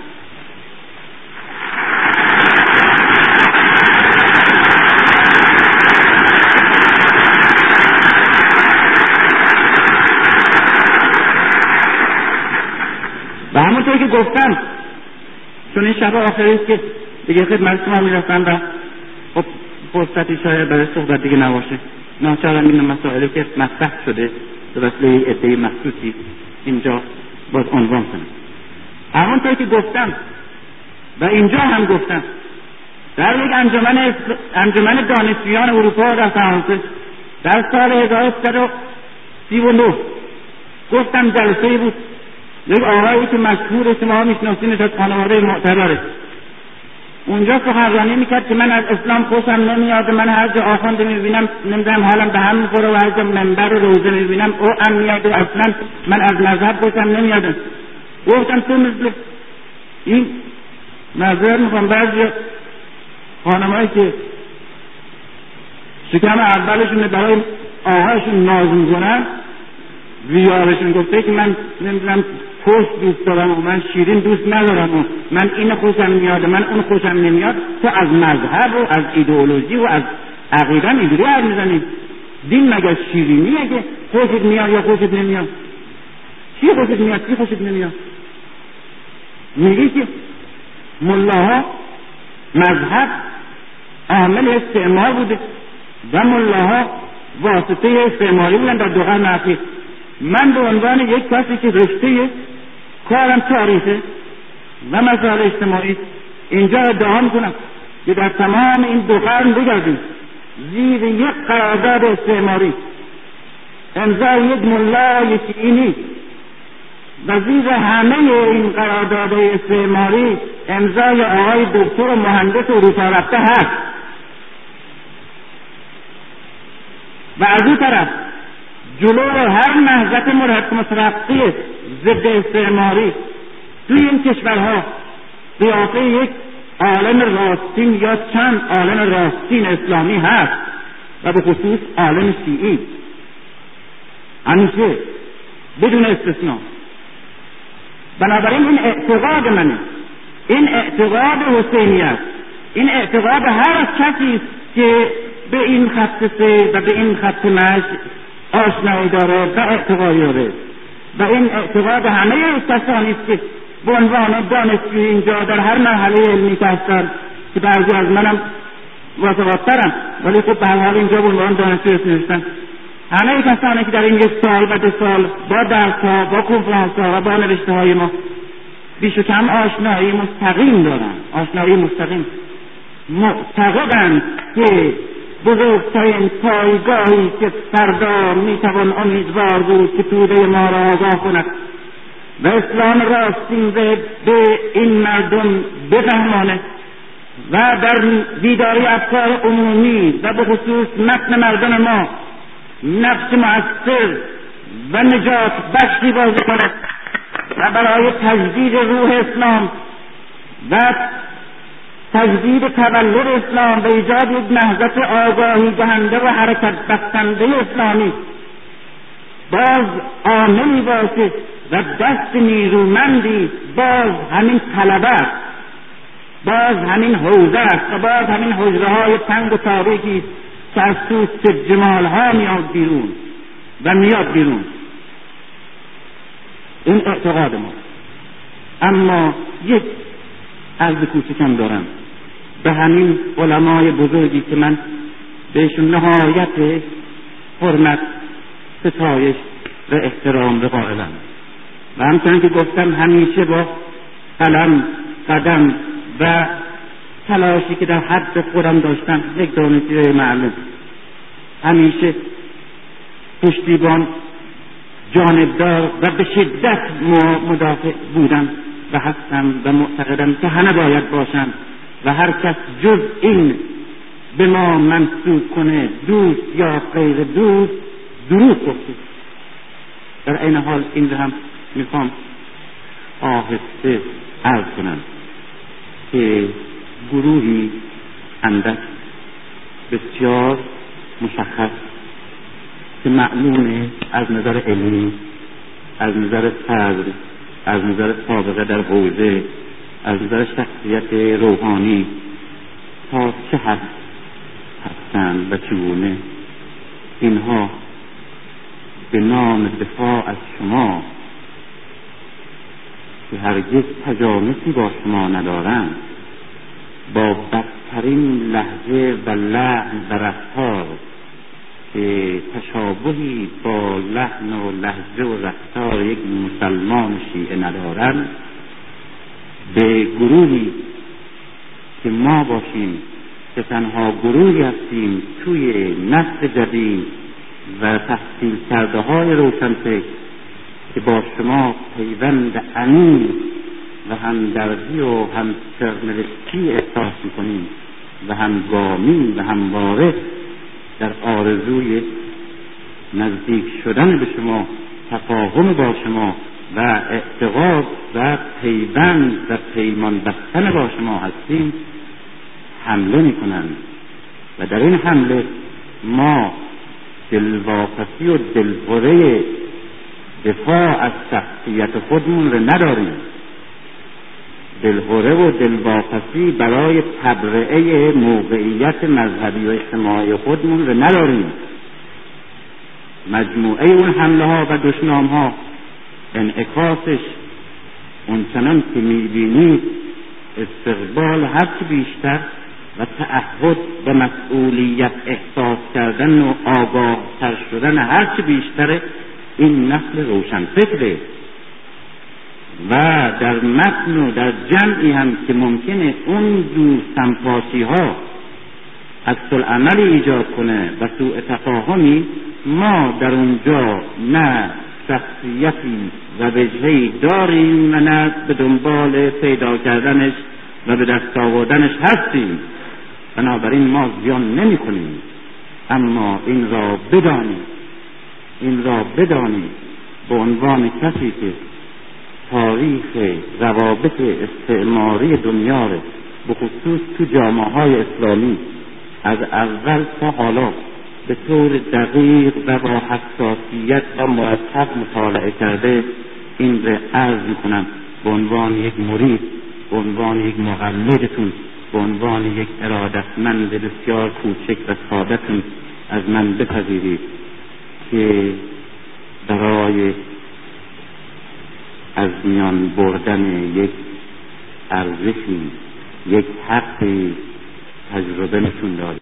گفتم چون این شب آخری که دیگه خدمت شما می‌رسم و خب فرصتی شاید برای صحبت دیگه نباشه. ناچارم این مسائلی که مطرح شده به وسیله عده مخصوصی اینجا باز عنوان کنم. همونطور که گفتم و اینجا هم گفتم در یک انجمن انجمن دانشجویان اروپا در فرانسه در سال 1339 گفتم جلسه بود یک آقایی که مشهور شما میشناسینش از خانواده معتبره اونجا سخنرانی می‌کرد که من از اسلام خوشم نمیاد من هر جا آخونده می‌بینم نمی‌دونم حالم به هم می‌خوره و هر جا منبر و روزه می‌بینم او هم میاد و اصلا من از مذهب خوشم نمیاد. گفتم تو مثل این نظر می‌خوام بعضی خانمایی که شکم اولشون برای آهاشون ناز می‌کنن ویارشون گفته که من نمی‌دونم پشت دوست دارم و من شیرین دوست ندارم و من این خوشم میاد من اون خوشم نمیاد تو از مذهب و از ایدئولوژی و از عقیده اینجوری حرف می‌زنی. دین مگر شیرینیه که خوشت میاد یا خوشت نمیاد؟ چی خوشت میاد؟ چی خوشت نمیاد؟ میگی که ملاها مذهب عامل استعمار بوده و ملاها واسطه استعماری بودن در دو قرن من به عنوان یک کسی که رشته کارم تاریخه. و مسائل اجتماعی. اینجا ادعا می‌کنم که در تمام این دو قرن بگردیم. زیر یک قرارداد استعماری. امضای یک ملا اینی. و زیر همه این قرارداد استعماری امضای آقای دکتر و مهندس اروپا رفته هست. و از این طرف جلو هر نهضت مترقی ضد استعماری. توی این کشورها قیافه یک عالم راستین یا چند عالم راستین اسلامی هست و به خصوص عالم شیعی. همیشه بدون استثنا. بنابراین این اعتقاد منه. این اعتقاد حسینی است. این اعتقاد هر کسی که به این خط سه و به این خط مشی آشنایی داره و اعتقادی داره. و این اعتقاد همه کسانی است که به عنوان دانشجوی اینجا در هر مرحله علمی که هستن که بعضی از منم ولی خب به حال اینجا به عنوان دانشجوی نوشتن. همه کسانی که در این یک سال و دو سال با درس ها با کنفرانس ها و با نوشته های ما بیش و کم آشنایی مستقیم دارن آشنایی مستقیم. معتقدند که بزرگترین پایگاهی که فردا می‌توان امیدوار بود که توده ما را آگاه کند. و اسلام راستین به این مردم بفهمانه و در بیداری افکار عمومی و به خصوص متن مردم ما نقش مؤثر و نجات بخشی بازی کند. و برای تجدید روح اسلام و تجدید تولد اسلام به ایجاد یک نهضت آگاهی دهنده و حرکت بخشنده اسلامی. باز عاملی باشه و دست نیرومندی باز همین طلبه باز همین حوزه است و باز همین حجره های تنگ و تاریکی که از جمال ها میاد بیرون و میاد بیرون. این اعتقاد ما. اما یک عرض کوچکم دارم. به همین علمای بزرگی که من بهشون نهایت حرمت ستایش و احترام به قائلم. و همچنان که گفتم همیشه با قلم قدم و تلاشی که در حد خودم داشتم یک دانشجوی معلم. همیشه پشتیبان جانبدار و به شدت مدافع بودم و هستم و معتقدم که همه باید باشند و هر کس جز این به ما منصوب کنه دوست یا غیر دوست دروغ گفته. در این حال این هم می‌خوام آهسته عرض کنم که گروهی اندک بسیار مشخص که معلومه از نظر علمی از نظر صدر از نظر سابقه در حوزه از نظر شخصیت روحانی تا چه حد هستند و چگونه؟ اینها به نام دفاع از شما که هرگز تجانسی با شما ندارند. با بدترین لحجه و لحن و رفتار که تشابهی با لحن و لحجه و رفتار یک مسلمان شیعه ندارند به گروهی که ما باشیم که تنها گروهی هستیم توی نسل جدید و تحصیل کرده های روشنفکر که با شما پیوند عمیق و همدردی و هم سرنوشتی احساس می‌کنیم و همگامی و همواره در آرزوی نزدیک شدن به شما تفاهم با شما و اعتقاد و پیوند و پیمان بستن با شما هستیم. حمله می‌کنند و در این حمله ما دلواپسی و دلخوره دفاع از شخصیت خودمون رو نداریم. دلخوره و دلواپسی برای تبرعه موقعیت مذهبی و اجتماعی خودمون رو نداریم. مجموعه اون حمله ها و دشنام ها انعکاسش اونچنان که می‌بینید استقبال هرچی بیشتر و تعهد به مسئولیت احساس کردن و آگاه تر شدن هرچی بیشتر این نسل روشن فکره. و در متن و در جمعی هم که ممکنه اون دو سمپاسی ها عکس عملی ایجاد کنه و سوء تفاهمی ما در اونجا نه شخصیتی و وجهی داریم و نه به دنبال پیدا کردنش و به دست آوردنش هستیم. بنابراین ما زیان نمی کنیم اما این را بدانیم. این را بدانیم. به عنوان کسی که تاریخ روابط استعماری دنیا به خصوص تو جامعه های اسلامی از اول تا حالا به طور دقیق و با حساسیت و مرتب مطالعه کرده این رو عرض می‌کنم. به عنوان یک مرید به عنوان یک مقلدتون به عنوان یک ارادتمند بسیار کوچک و سادتون از من بپذیرید که برای از میان بردن یک ارزشی یک حقی تجربه نشون داد